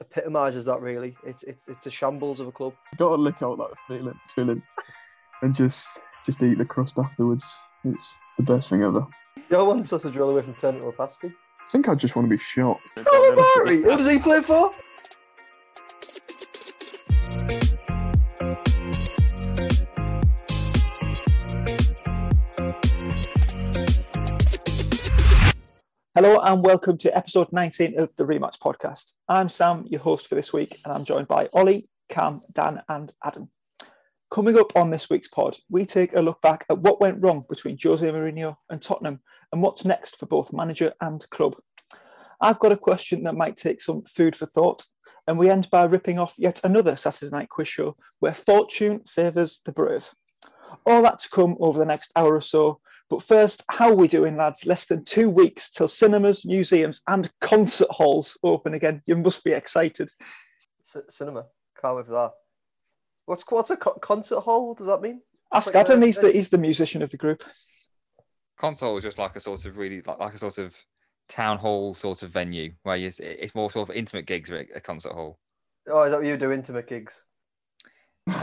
epitomises that. Really, it's it's it's a shambles of a club. You gotta lick out that feeling, feeling, and just just eat the crust afterwards. It's the best thing ever. No one sausage roll away from turning to a pasty. I think I just want to be shot. Calamari, who does he play for? And welcome to episode 19 of the Rematch podcast. I'm Sam, your host for this week, and I'm joined by Ollie, Cam, Dan, and Adam. Coming up on this week's pod, we take a look back at what went wrong between Jose Mourinho and Tottenham and what's next for both manager and club. I've got a question that might take some food for thought, and we end by ripping off yet another Saturday night quiz show where fortune favours the brave. All that to come over the next hour or so. But first, how are we doing, lads? Less than two weeks till cinemas, museums, and concert halls open again. You must be excited. C- cinema. Can't wait for that. What's what's a co- concert hall? What does that mean? Ask Like, Adam, uh, he's the, he's the musician of the group. console is just like a sort of really like, like a sort of town hall sort of venue where you, it's more sort of intimate gigs at a concert hall. Oh, is that what you do? Intimate gigs.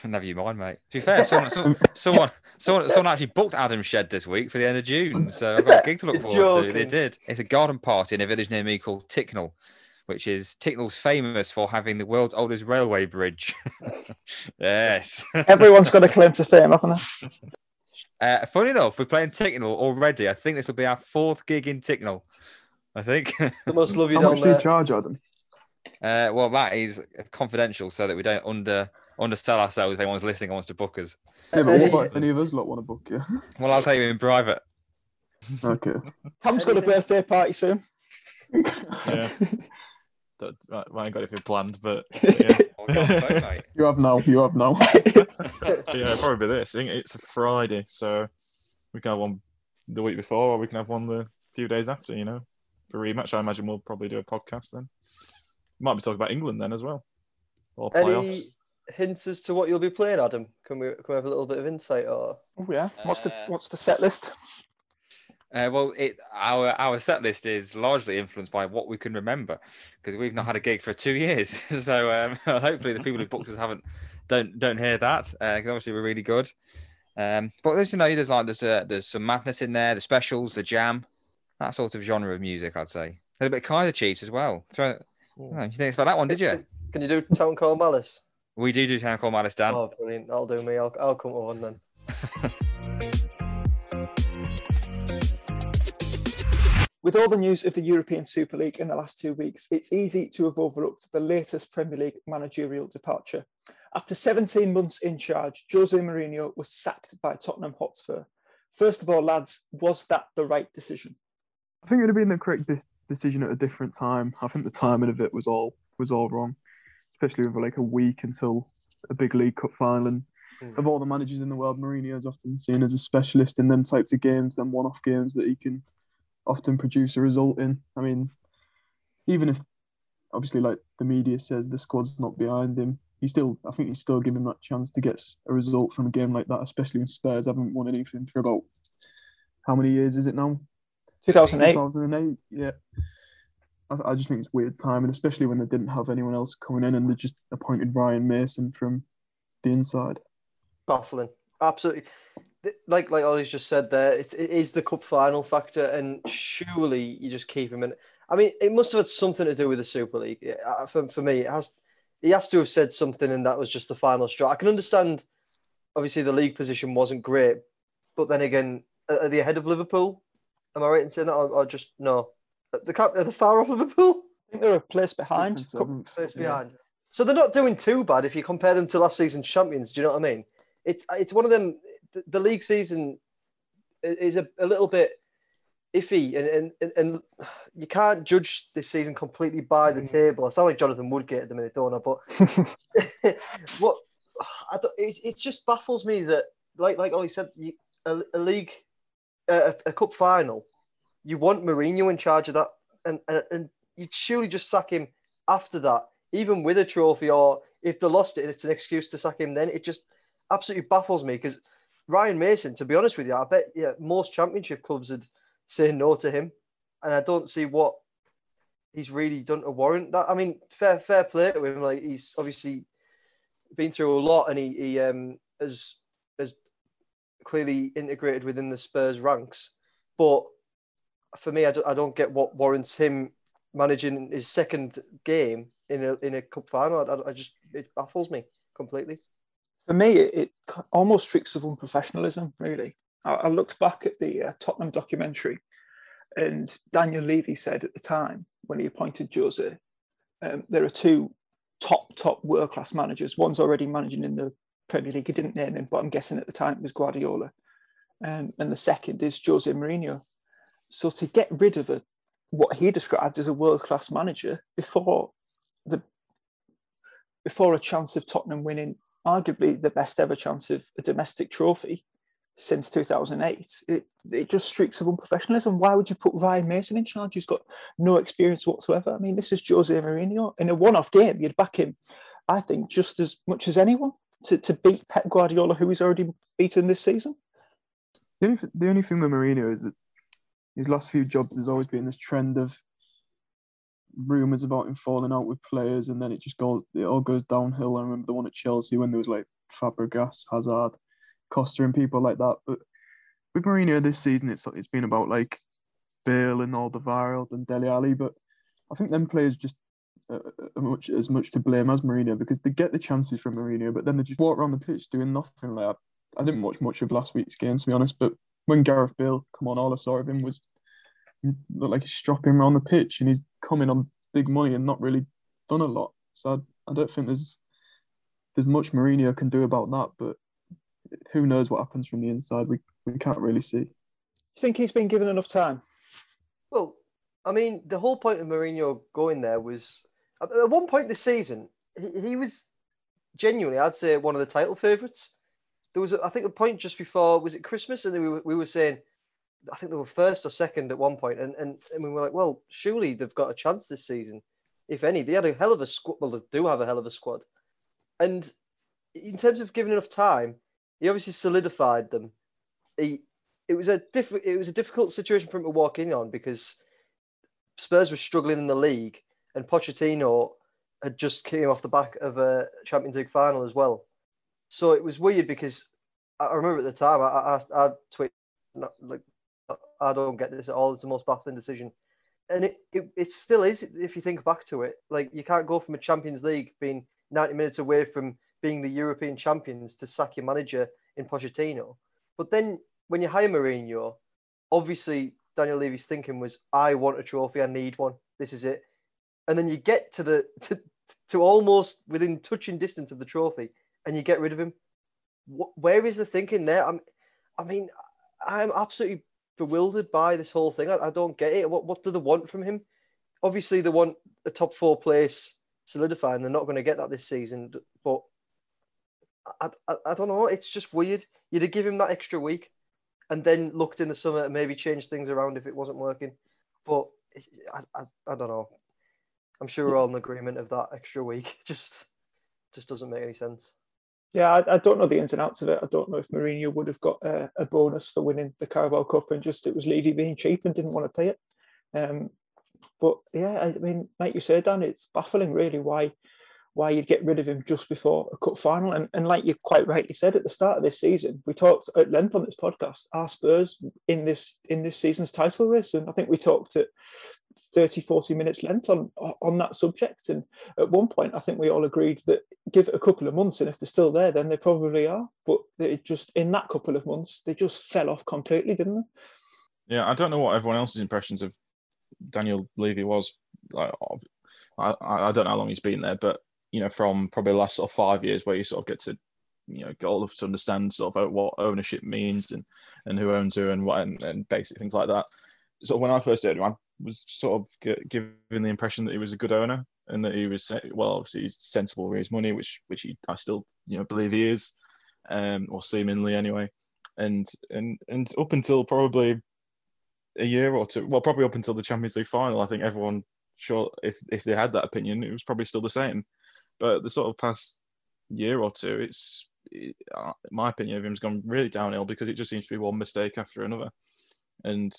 Never you mind, mate. To be fair, someone, someone, someone, someone, someone actually booked Adam Shed this week for the end of June, so I've got a gig to look forward to. They did. It's a garden party in a village near me called Ticknall, which is Ticknall's famous for having the world's oldest railway bridge. yes. Everyone's got a claim to fame, haven't they? Uh, funny enough, we're playing Ticknall already. I think this will be our fourth gig in Ticknall. I think. They must love you How down much do you charge, Adam? Uh, well, that is confidential, so that we don't under undersell ourselves. If anyone's listening and wants to book us, Yeah, but what Any- about any of us lot want to book you? well, I'll tell you in private. Okay. Tom's got a birthday party soon. Yeah. I I ain't got anything planned, but yeah, Oh, God, don't, mate. You have now. You have now. yeah, probably be this. It's a Friday, so we can have one the week before, or we can have one the few days after. You know, for rematch. I imagine we'll probably do a podcast then. Might be talking about England then as well, or playoffs. Any hints as to what you'll be playing, Adam? Can we can we have a little bit of insight? Or Oh, yeah. What's the Uh, what's the set list? Uh, well, it our our set list is largely influenced by what we can remember because we've not had a gig for two years. so um, hopefully the people who booked us haven't don't don't hear that because obviously we're really good. Um, but there's you know there's like there's uh, there's some madness in there, the specials, the jam, that sort of genre of music. I'd say a little bit of Kaiser Chiefs as well. Throw, oh, you didn't expect that one, did you? can you do Town Call Malice? We do do Town Call Malice, Dan. Oh, brilliant! That'll do me. I'll I'll come to one then. With all the news of the European Super League in the last two weeks, it's easy to have overlooked the latest Premier League managerial departure. After 17 months in charge, Jose Mourinho was sacked by Tottenham Hotspur. First of all, lads, was that the right decision? I think it would have been the correct de- decision at a different time. I think the timing of it was all was all wrong, especially with like a week until a big League Cup final. And Mm. of all the managers in the world, Mourinho is often seen as a specialist in them types of games, them one-off games that he can often produce a result in. I mean, even if obviously like the media says the squad's not behind him, he still I think he's still given that chance to get a result from a game like that, especially when Spurs haven't won anything for about how many years is it now? 2008. 2008, yeah. I, just think it's weird timing, especially when they didn't have anyone else coming in and they just appointed Ryan Mason from the inside. Baffling. Absolutely. Like like Ollie's just said there, it's, it is the cup final factor, and surely you just keep him in. I mean, it must have had something to do with the Super League. For, for me, it has. He has to have said something, and that was just the final straw. I can understand. Obviously, the league position wasn't great, but then again, are are they ahead of Liverpool? Am I right in saying that, or, or just no? Are the are the far off Liverpool? I think they're a place behind. Sixth and place yeah. behind. So they're not doing too bad if you compare them to last season's champions. Do you know what I mean? It's it's one of them. The, the league season is a, a little bit iffy, and, and and you can't judge this season completely by the mm. table. I sound like Jonathan Woodgate at the minute, don't I? But what I don't, it, it just baffles me that, like like Ollie said, you, a, a league, a, a cup final, you want Mourinho in charge of that, and, and and you'd surely just sack him after that, even with a trophy, or if they lost it, it's an excuse to sack him. Then it just absolutely baffles me because Ryan Mason, to be honest with you, I bet yeah, most Championship clubs would say no to him, and I don't see what he's really done to warrant that. I mean, fair fair play to him. Like he's obviously been through a lot, and he he um has has clearly integrated within the Spurs ranks. But for me, I don't, I don't get what warrants him managing his second game in a in a cup final. I, I just it baffles me completely. For me, it, it almost reeks of unprofessionalism. Really, I, I looked back at the uh, Tottenham documentary, and Daniel Levy said at the time when he appointed Jose, um, there are two top top world class managers. One's already managing in the Premier League. He didn't name him, but I'm guessing at the time it was Guardiola. Um, and the second is Jose Mourinho. So to get rid of a, what he described as a world class manager before the before a chance of Tottenham winning arguably the best ever chance of a domestic trophy since 2008, it, it just streaks of unprofessionalism. Why would you put Ryan Mason in charge? He's got no experience whatsoever. I mean, this is Jose Mourinho. In a one off game, you'd back him, I think, just as much as anyone to, to beat Pep Guardiola, who he's already beaten this season. The only, the only thing with Mourinho is that his last few jobs has always been this trend of rumours about him falling out with players, and then it just goes, it all goes downhill. I remember the one at Chelsea when there was like Fabregas, Hazard, Costa, and people like that. But with Mourinho this season, it's it's been about like Bale and Alderweireld and Dele Alli, but I think them players just uh, much as much to blame as Mourinho because they get the chances from Mourinho, but then they just walk around the pitch doing nothing. Like I, I didn't watch much of last week's game to be honest, but when Gareth Bale come on, all I saw of him was look like he's stropping around the pitch and he's coming on big money and not really done a lot. So I, I don't think there's there's much Mourinho can do about that, but who knows what happens from the inside? We we can't really see. You think he's been given enough time? Well, I mean, the whole point of Mourinho going there was at one point this season, he, he was genuinely, I'd say, one of the title favourites. There was, I think, a point just before was it Christmas, and we were, we were saying, I think they were first or second at one point, and, and and we were like, well, surely they've got a chance this season, if any. They had a hell of a squad. Well, they do have a hell of a squad, and in terms of giving enough time, he obviously solidified them. He, it was a diff- it was a difficult situation for him to walk in on because Spurs were struggling in the league, and Pochettino had just came off the back of a Champions League final as well. So it was weird because I remember at the time I I, I tweeted like I don't get this at all. It's the most baffling decision, and it, it it still is if you think back to it. Like you can't go from a Champions League being ninety minutes away from being the European champions to sack your manager in Pochettino. But then when you hire Mourinho, obviously Daniel Levy's thinking was, I want a trophy, I need one. This is it. And then you get to the to, to almost within touching distance of the trophy, and you get rid of him. Where is the thinking there? I'm, I mean, I'm absolutely bewildered by this whole thing. I, I don't get it. What what do they want from him? Obviously, they want a top four place solidifying. They're not going to get that this season. But I, I, I don't know. It's just weird. You'd have given him that extra week, and then looked in the summer and maybe changed things around if it wasn't working. But I, I, I don't know. I'm sure we're all in agreement of that extra week. Just just doesn't make any sense. Yeah, I, I, don't know the ins and outs of it. I don't know if Mourinho would have got a, a, bonus for winning the Carabao Cup and just it was Levy being cheap and didn't want to pay it. Um, but yeah, I mean, like you said, Dan, it's baffling really why why you'd get rid of him just before a cup final. And, and like you quite rightly said at the start of this season, we talked at length on this podcast, are Spurs in this in this season's title race? And I think we talked at 30, 40 minutes length on on that subject. And at one point, I think we all agreed that give it a couple of months, and if they're still there, then they probably are. But they just in that couple of months, they just fell off completely, didn't they? Yeah, I don't know what everyone else's impressions of Daniel Levy was. Like, I, I don't know how long he's been there, but you know, from probably the last sort of five years where you sort of get to, you know, get all of to understand sort of what ownership means and, and who owns who and what and, and basic things like that. So when I first heard him, I was sort of get, given the impression that he was a good owner and that he was well, obviously he's sensible with his money, which which he I still you know believe he is, um, or seemingly anyway. And and and up until probably a year or two, well, probably up until the Champions League final, I think everyone sure if if they had that opinion, it was probably still the same. But the sort of past year or two, it's it, uh, my opinion of him's gone really downhill because it just seems to be one mistake after another, and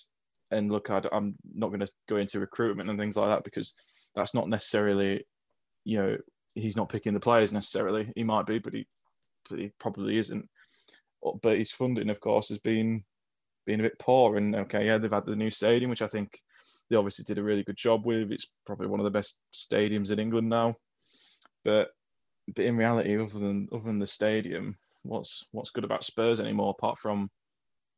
and look, I, am not going to go into recruitment and things like that because that's not necessarily, you know, he's not picking the players necessarily. He might be, but he, but he probably isn't. But his funding, of course, has been been a bit poor. And okay, yeah, they've had the new stadium, which I think they obviously did a really good job with. It's probably one of the best stadiums in England now. But but in reality, other than other than the stadium, what's what's good about Spurs anymore apart from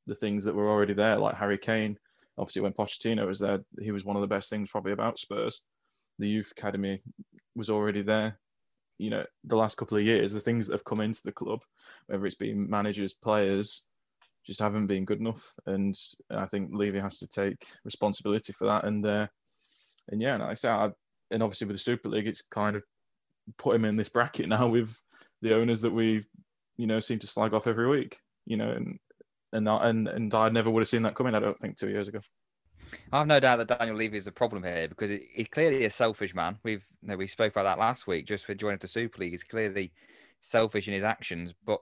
the things that were already there, like Harry Kane. Obviously, when Pochettino was there, he was one of the best things probably about Spurs. The youth academy was already there. You know, the last couple of years, the things that have come into the club, whether it's been managers, players, just haven't been good enough. And I think Levy has to take responsibility for that. And uh, and yeah, like I say, I, and obviously with the Super League, it's kind of put him in this bracket now with the owners that we, you know, seem to slag off every week. You know, and and and and I never would have seen that coming. I don't think two years ago. I have no doubt that Daniel Levy is the problem here because he's clearly a selfish man. We've you know, we spoke about that last week just for joining the Super League. He's clearly selfish in his actions, but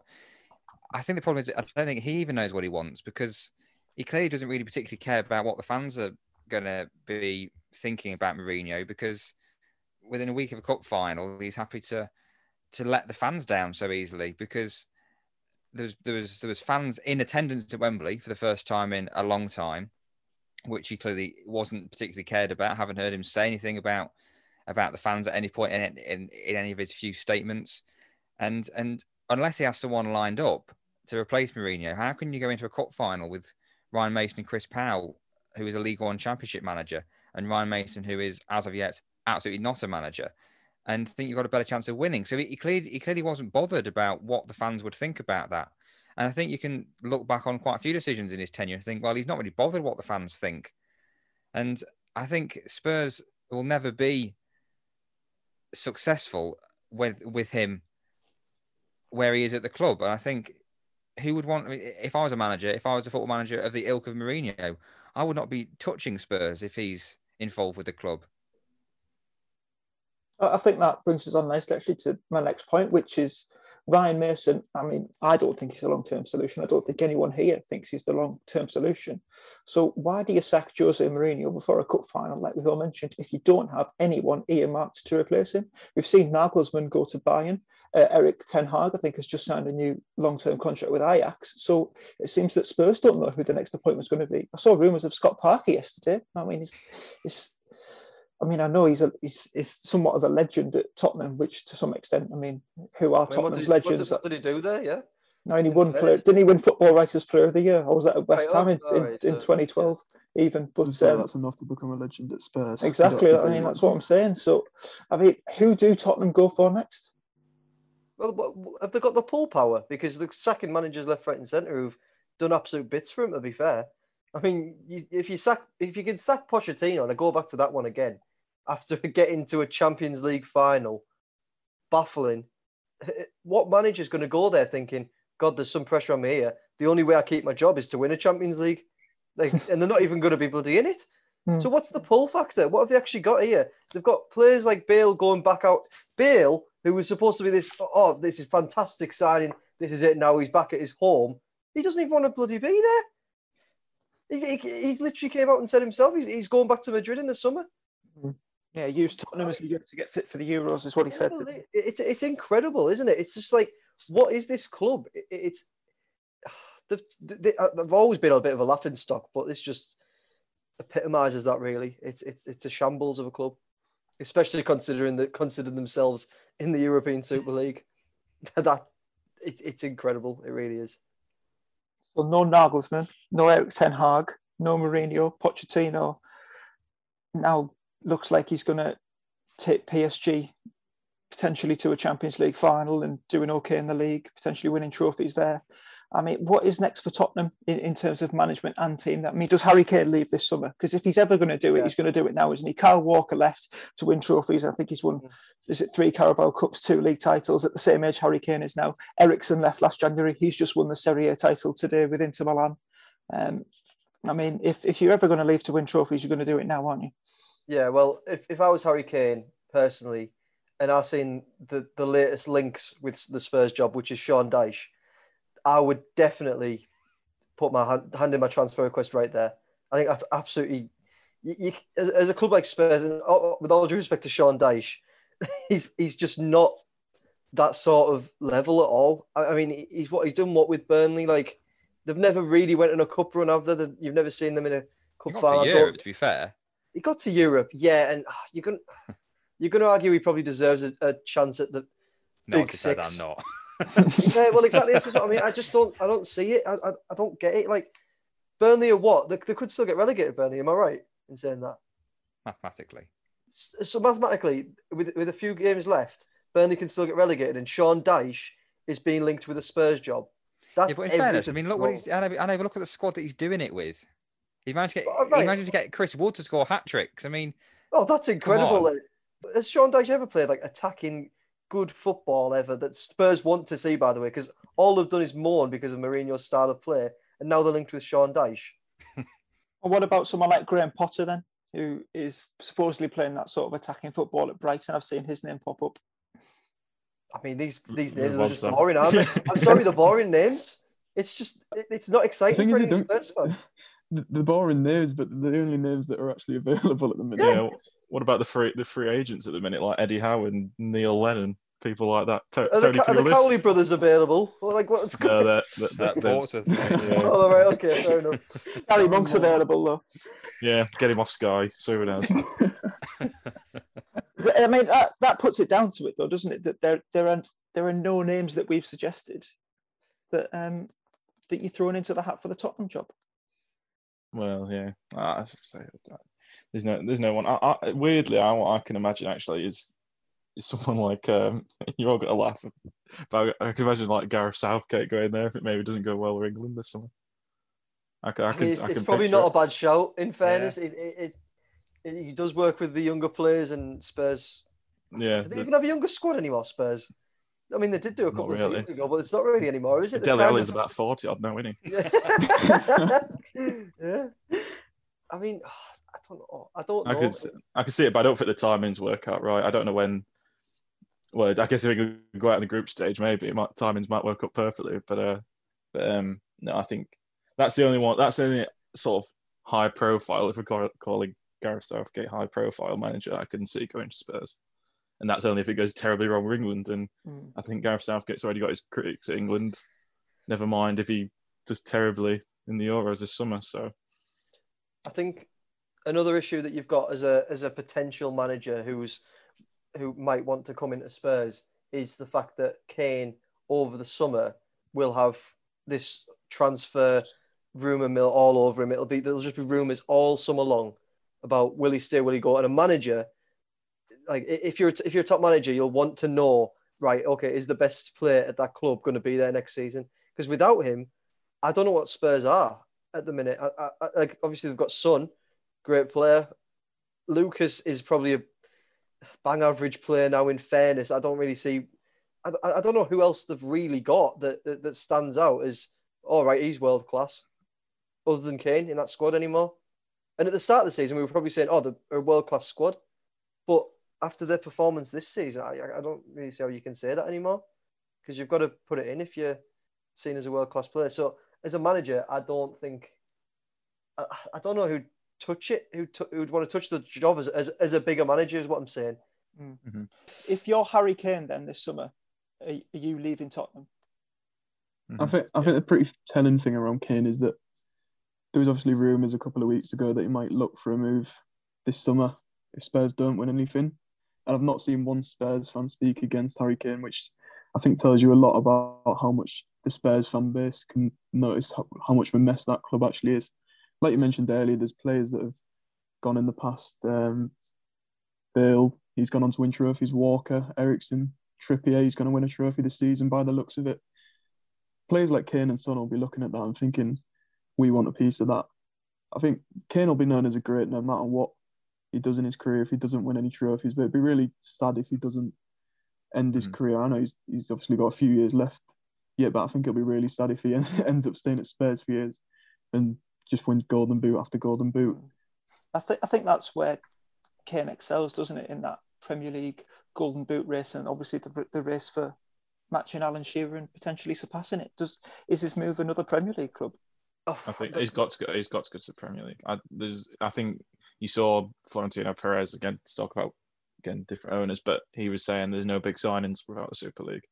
I think the problem is I don't think he even knows what he wants because he clearly doesn't really particularly care about what the fans are going to be thinking about Mourinho because within a week of a cup final, he's happy to to let the fans down so easily because there was there was there was fans in attendance at Wembley for the first time in a long time, which he clearly wasn't particularly cared about. haven't heard him say anything about about the fans at any point in, in, in any of his few statements, and and unless he has someone lined up to replace Mourinho, how can you go into a cup final with Ryan Mason and Chris Powell, who is a League One Championship manager, and Ryan Mason, who is as of yet absolutely not a manager? and think you've got a better chance of winning. So he clearly he clearly wasn't bothered about what the fans would think about that. And I think you can look back on quite a few decisions in his tenure and think, well, he's not really bothered what the fans think. And I think Spurs will never be successful with with him where he is at the club. And I think who would want if I was a manager, if I was a football manager of the ilk of Mourinho, I would not be touching Spurs if he's involved with the club. I think that brings us on nicely actually to my next point, which is Ryan Mason. I mean, I don't think he's a long term solution. I don't think anyone here thinks he's the long term solution. So, why do you sack Jose Mourinho before a cup final, like we've all mentioned, if you don't have anyone earmarked to replace him? We've seen Nagelsmann go to Bayern. Uh, Erik Ten Hag, I think, has just signed a new long term contract with Ajax. So, it seems that Spurs don't know who the next appointment is going to be. I saw rumours of Scott Parker yesterday. I mean, it's, it's I mean, I know he's a he's, he's somewhat of a legend at Tottenham, which to some extent, I mean, who are I mean, Tottenham's what did, legends? What did, what did, he do there? Yeah. No, and he won. Player, didn't he win Football Writers Player of the Year? Or was that at West Ham in, in, in 2012? Even, but so um, that's enough to become a legend at Spurs. Exactly. I mean, that's what I'm saying. So, I mean, who do Tottenham go for next? Well, have they got the pull power? Because the second managers left, right, and centre who've done absolute bits for him. To be fair, I mean, you, if you sack, if you can sack Pochettino, and I go back to that one again, after getting to a Champions League final, baffling. What manager's going to go there thinking, God, there's some pressure on me here. The only way I keep my job is to win a Champions League. Like, and they're not even going to be bloody in it. Mm. So what's the pull factor? What have they actually got here? They've got players like Bale going back out. Bale, who was supposed to be this, oh, this is fantastic signing. This is it now. He's back at his home. He doesn't even want to bloody be there. He, he, he's literally came out and said himself he's, he's going back to Madrid in the summer. Mm. Yeah, use Tottenham as a to get fit for the Euros is what he said. It's it's incredible, isn't it? It's just like, what is this club? it's they've, uh, they've always been a bit of a laughing stock, but this just epitomizes that. Really, it's it's it's a shambles of a club, especially considering that consider themselves in the European Super League. that it, it's incredible. It really is. So no Nagelsmann, no Erik Ten Hag, no Mourinho, Pochettino. Now looks like he's going to take PSG potentially to a Champions League final and doing okay in the league, potentially winning trophies there. I mean, what is next for Tottenham in, in terms of management and team? I mean, does Harry Kane leave this summer? Because if he's ever going to do it, yeah. he's going to do it now, isn't he? Kyle Walker left to win trophies. I think he's won, is it three Carabao Cups, two league titles at the same age Harry Kane is now. Eriksen left last January. He's just won the Serie A title today with Inter Milan. Um, I mean, if, if you're ever going to leave to win trophies, you're going to do it now, aren't you? Yeah, well, if, if I was Harry Kane personally, and I've seen the, the latest links with the Spurs job, which is Sean Dyche, I would definitely put my hand, hand in my transfer request right there. I think that's absolutely. You, you, as, as a club like Spurs, and oh, oh, with all due respect to Sean Dyche, he's he's just not that sort of level at all. I, I mean, he's what he's done. What with Burnley, like they've never really went on a cup run, have they? You've never seen them in a cup final. to I don't- Europe, to be fair. He got to Europe, yeah, and ah, you're gonna you're gonna argue he probably deserves a, a chance at the Not Big to say that six. I'm not. yeah, well, exactly. This is what I mean. I just don't, I don't see it. I, I, I don't get it. Like Burnley or what? They, they could still get relegated. Burnley, am I right in saying that? Mathematically. S- So mathematically, with with a few games left, Burnley can still get relegated, and Sean Dyche is being linked with a Spurs job. That's yeah, but in fairness, I mean, look what he's. I know, I look at the squad that he's doing it with. He managed to get. Well, uh, right. He managed to get Chris Wood to score hat tricks. I mean, Oh, that's incredible. on. Has Sean Dyche ever played like attacking good football ever that Spurs want to see, by the way? Because all they've done is mourn because of Mourinho's style of play, and now they're linked with Sean Dyche. And what about someone like Graham Potter then, who is supposedly playing that sort of attacking football at Brighton? I've seen his name pop up. I mean, these these names are just boring, aren't they? I'm sorry, they're boring names. It's just, it- it's not exciting for is, any you don't- Spurs fan. The, the boring names, but the only names that are actually available at the minute. Yeah. What about the free the free agents at the minute, like Eddie Howe and Neil Lennon, people like that? To- Are the, Tony Ca- are the Cowley brothers available? Or like, what's No, going they're, they're, that they're- Portsmouth. mate. yeah. Oh, all right, okay, fair enough. Gary Monk's available though. yeah, get him off Sky. See what else. I mean, that, that puts it down to it though, doesn't it? That there there are there are no names that we've suggested that um that you're thrown into the hat for the Tottenham job. Well, yeah. I have to say that. There's no, there's no one. I, I, weirdly, I, what I can imagine actually is, is someone like um, you're all gonna laugh, but I, I can imagine like Gareth Southgate going there if it maybe doesn't go well for England this summer. I, can, I, can, it's, I it's can probably not it. a bad show. In fairness, it, it, it, it he does work with the younger players and Spurs. Yeah, Do they the- even have a younger squad anymore? Spurs. I mean, they did do a Not couple of really. seasons ago, but it's not really anymore, is it? They're Dele kind Alli's about forty odd now, isn't he? yeah. I mean, I don't know. I don't I could, s- I could see it, but I don't think the timings work out right. I don't know when. Well, I guess if we could go out in the group stage, maybe it might, timings might work up perfectly. But uh, but um, no, I think that's the only one. That's the only sort of high profile, if we're calling Gareth Southgate high profile manager, I couldn't see going to Spurs. And that's only if it goes terribly wrong with England. And Mm. I think Gareth Southgate's already got his critics at England. Never mind if he does terribly in the Euros this summer. So I think another issue that you've got as a as a potential manager who's who might want to come into Spurs is the fact that Kane over the summer will have this transfer rumor mill all over him. It'll be there'll just be rumors all summer long about will he stay, will he go? And a manager, like if you're if you're a top manager, you'll want to know right. Okay, is the best player at that club going to be there next season? Because without him, I don't know what Spurs are at the minute. I, I, I- like obviously they've got Son, great player. Lucas is probably a bang average player now. In fairness, I don't really see. I, I don't know who else they've really got that that, that stands out as all right. He's world class, other than Kane in that squad anymore. And at the start of the season, we were probably saying, "Oh, they're a world class squad," but after their performance this season, I, I- I don't really see how you can say that anymore because you've got to put it in if you're seen as a world class player. So as a manager, I don't think I, I don't know who'd touch it, who who'd want to touch the job as, as, as a bigger manager is what I'm saying. Mm. Mm-hmm. If you're Harry Kane then this summer, are, are you leaving Tottenham? Mm-hmm. I think I think the pretty telling thing around Kane is that there was obviously rumours a couple of weeks ago that he might look for a move this summer if Spurs don't win anything. And I've not seen one Spurs fan speak against Harry Kane, which I think tells you a lot about how much the Spurs fan base can notice how, how much of a mess that club actually is. Like you mentioned earlier, there's players that have gone in the past. Um, Bale, he's gone on to win trophies. Walker, Eriksen, Trippier, he's going to win a trophy this season by the looks of it players like Kane and Son will be looking at that and thinking, we want a piece of that. I think Kane will be known as a great no matter what he does in his career if he doesn't win any trophies, but it'd be really sad if he doesn't end his Mhm. career. I know he's, he's obviously got a few years left yet, but I think it'll be really sad if he ends up staying at Spurs for years and just wins Golden Boot after Golden Boot. I think I think that's where Kane excels, doesn't it? In that Premier League Golden Boot race, and obviously the the race for matching Alan Shearer and potentially surpassing it. Does is this move another Premier League club? Oh, I think he's got to go. He's got to go to the Premier League. I, there's, I think you saw Florentino Perez again talk about again different owners, but he was saying there's no big signings without the Super League,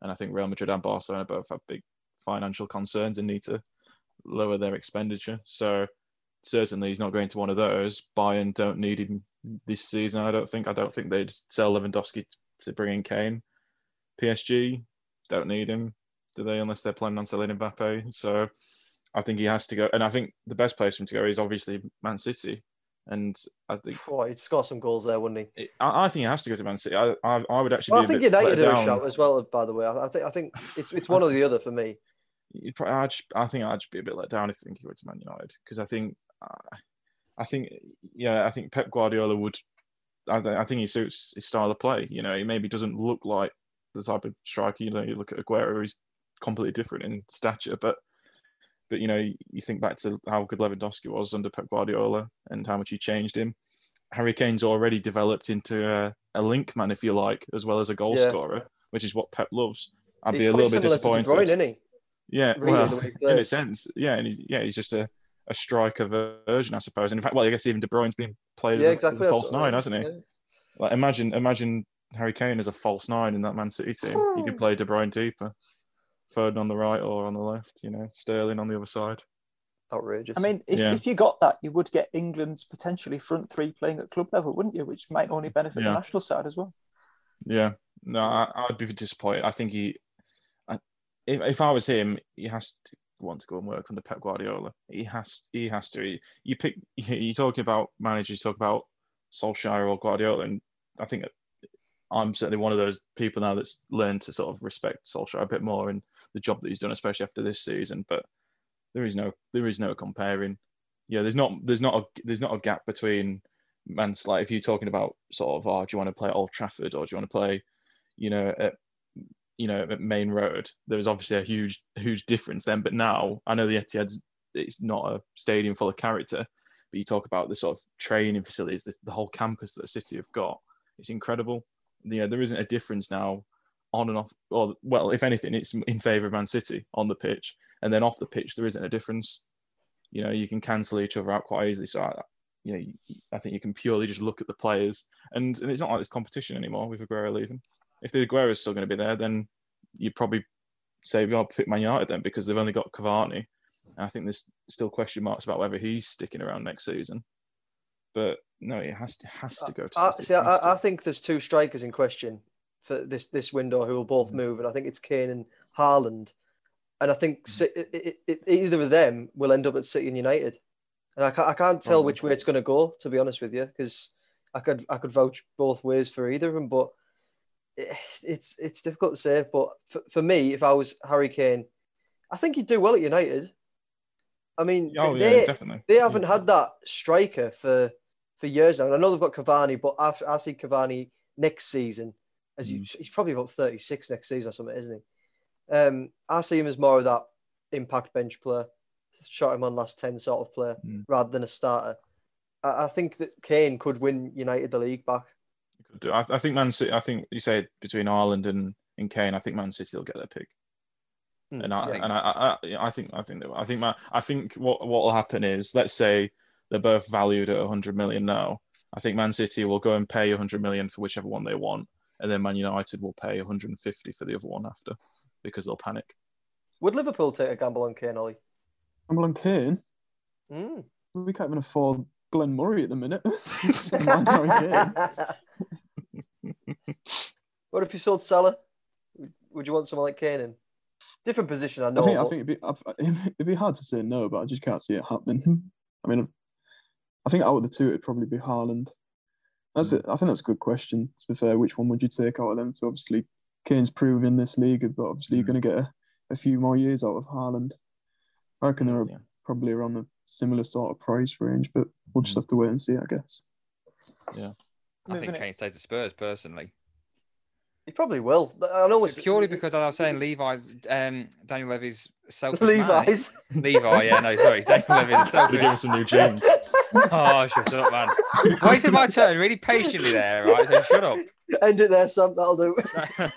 and I think Real Madrid and Barcelona both have big financial concerns and need to lower their expenditure. So certainly he's not going to one of those. Bayern don't need him this season. I don't think. I don't think they'd sell Lewandowski to bring in Kane. PSG don't need him, do they? Unless they're planning on selling Mbappe. So I think he has to go. And I think the best place for him to go is obviously Man City. And I think Boy, he'd score some goals there, wouldn't he? I, I think he has to go to Man City. I I, I would actually. Well, I think United are a shout as well. By the way, I I think I think it's it's one or the other for me. Probably, I'd, I think I'd just be a bit let down if I think he went to Man United because I think, I think, yeah, I think Pep Guardiola would. I, I think he suits his style of play. You know, he maybe doesn't look like the type of striker. You know, you look at Aguero, he's completely different in stature, but. But you know, you think back to how good Lewandowski was under Pep Guardiola and how much he changed him. Harry Kane's already developed into a, a link man, if you like, as well as a goal Yeah. scorer, which is what Pep loves. I'd He's be a little bit similar to De disappointed. Bruyne, isn't he? Yeah, really, well, the way he in a sense, yeah, and he, yeah, he's just a, a striker version, I suppose. And in fact, well, I guess even De Bruyne's been played Yeah, as exactly. false nine, mean. hasn't he? Yeah. Like, imagine, imagine Harry Kane as a false nine in that Man City team. He could hmm. play De Bruyne deeper, Foden on the right or on the left. You know, Sterling on the other side. Outrageous. I mean, if, Yeah. if you got that, you would get England's potentially front three playing at club level, wouldn't you? Which might only benefit Yeah. the national side as well. Yeah, no, I, I'd be disappointed. I think he, I, if if I was him, he has to want to go and work under Pep Guardiola. He has, he has to. He, you pick. You're talking about managers. You talk about Solskjaer or Guardiola, and I think I'm certainly one of those people now that's learned to sort of respect Solskjaer a bit more and the job that he's done, especially after this season. But there is no, there is no comparing. Yeah, there's not, there's not a, there's not a gap between man's like if you're talking about sort of, oh, do you want to play at Old Trafford or do you want to play, you know, at you know at Maine Road? There was obviously a huge, huge difference then. But now I know the Etihad, it's not a stadium full of character, but you talk about the sort of training facilities, the, the whole campus that the city have got. It's incredible. You know, there isn't a difference now on and off. Or well, if anything, it's in favour of Man City on the pitch, and then off the pitch there isn't a difference. You know, you can cancel each other out quite easily. So, I, you know, I think you can purely just look at the players, and, and it's not like there's competition anymore with Aguero leaving. If the Aguero is still going to be there, then you'd probably say, "Well, pick Man United then," because they've only got Cavani. And I think there's still question marks about whether he's sticking around next season. But no, it has to has to uh, go to. I, see. I, I think there's two strikers in question for this this window who will both hmm. move, and I think it's Kane and Haaland. And I think it, it, it, either of them will end up at City and United. And I can't, I can't tell Probably. which oh, way it's going to go, to be honest with you, because I could I could vouch both ways for either of them. But it, it's it's difficult to say. But for, for me, if I was Harry Kane, I think he'd do well at United. I mean, Oh they, yeah, definitely. they haven't had that striker for for years now. And I know they've got Cavani, but I, I see Cavani next season as you, he's probably about 36 next season or something, isn't he? Um, I see him as more of that impact bench player, shot him on last 10 sort of player Mm. rather than a starter. I, I think that Kane could win United the league back. I, I think Man City. I think you say between Haaland and, and Kane. I think Man City will get their pick. Hmm, And I, yeah. and I, I, I- I think I think. I think my, I think what what will happen is let's say they're both valued at 100 million now. I think Man City will go and pay 100 million for whichever one they want, and then Man United will pay 150 for the other one after because they'll panic. Would Liverpool take a gamble on Kane, Ollie? I'm on Kane. Mm. We can't even afford Glenn Murray at the minute. Mind Harry Kane. what if you sold Salah? Would- Would you want someone like Kane in? Different position, I know. I think I think it'd be it'd be hard to say no, but I just can't see it happening. I mean, I think out of the two, it'd probably be Haaland. That's it. I think that's a good question. To be fair, which one would you take out of them? So obviously, Kane's proven this league, but obviously you're Mm. going to get a, a few more years out of Haaland. I reckon they're Yeah. probably around a similar sort of price range, but we'll just Mm. have to wait and see, I guess. Yeah, I Moving think it. Kane stays at Spurs personally. He probably will. I know it's Purely because as I was saying Levi's um, Daniel Levy's selfish Levi's. Man. Levi, yeah, no, sorry, Daniel Levy's They give him selfish. some new jeans. Oh, shut up, man. Waited my turn really patiently there, right? So shut up. End it there, Sam. That'll do. I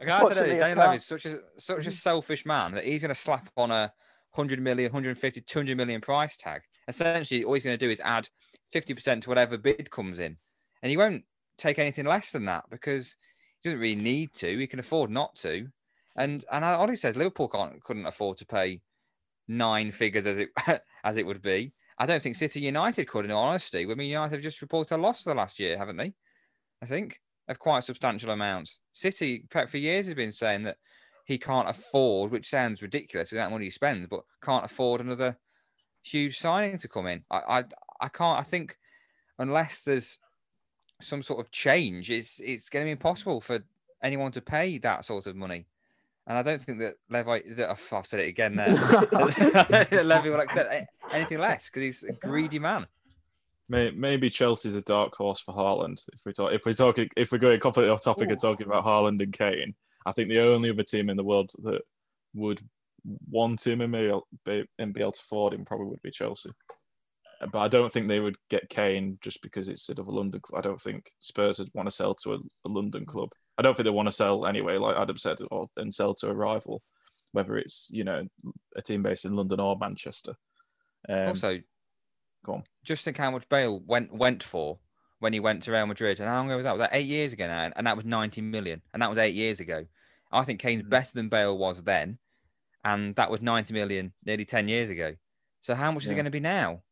can't tell you, Daniel. Levy's such a such a selfish man that he's going to slap on a 100 million, 150, 200 million price tag. Essentially, all he's going to do is add 50% to whatever bid comes in. And he won't take anything less than that because he doesn't really need to. He can afford not to. And and Ollie says Liverpool can't couldn't afford to pay nine figures as it as it would be. I don't think City United could, in honesty. I mean, United have just reported a loss the last year, haven't they? I think of quite substantial amounts. City, for years, has been saying that he can't afford, which sounds ridiculous with that money he spends, but can't afford another huge signing to come in. I, I, I can't. I think unless there's some sort of change, it's it's going to be mm-hmm. impossible for anyone to pay that sort of money. And I don't think that Levi, that, oh, I've said it again there, Levy will accept anything less because he's a greedy man. Maybe Chelsea's a dark horse for Haaland. If we talk, if we're talking, if we're going completely off topic Ooh. and talking about Haaland and Kane, I think the only other team in the world that would want him and be, and be able to afford him probably would be Chelsea. But I don't think they would get Kane just because it's sort of a London club. I don't think Spurs would want to sell to a, a London club. I don't think they want to sell anyway, like Adam said, or and sell to a rival, whether it's you know a team based in London or Manchester. Um, also, go on. Just think how much Bale went went for when he went to Real Madrid, and how long ago was that? Was that eight years ago now? And that was ninety million, and that was eight years ago. I think Kane's mm. better than Bale was then, and that was ninety million nearly ten years ago. So how much yeah. is it going to be now?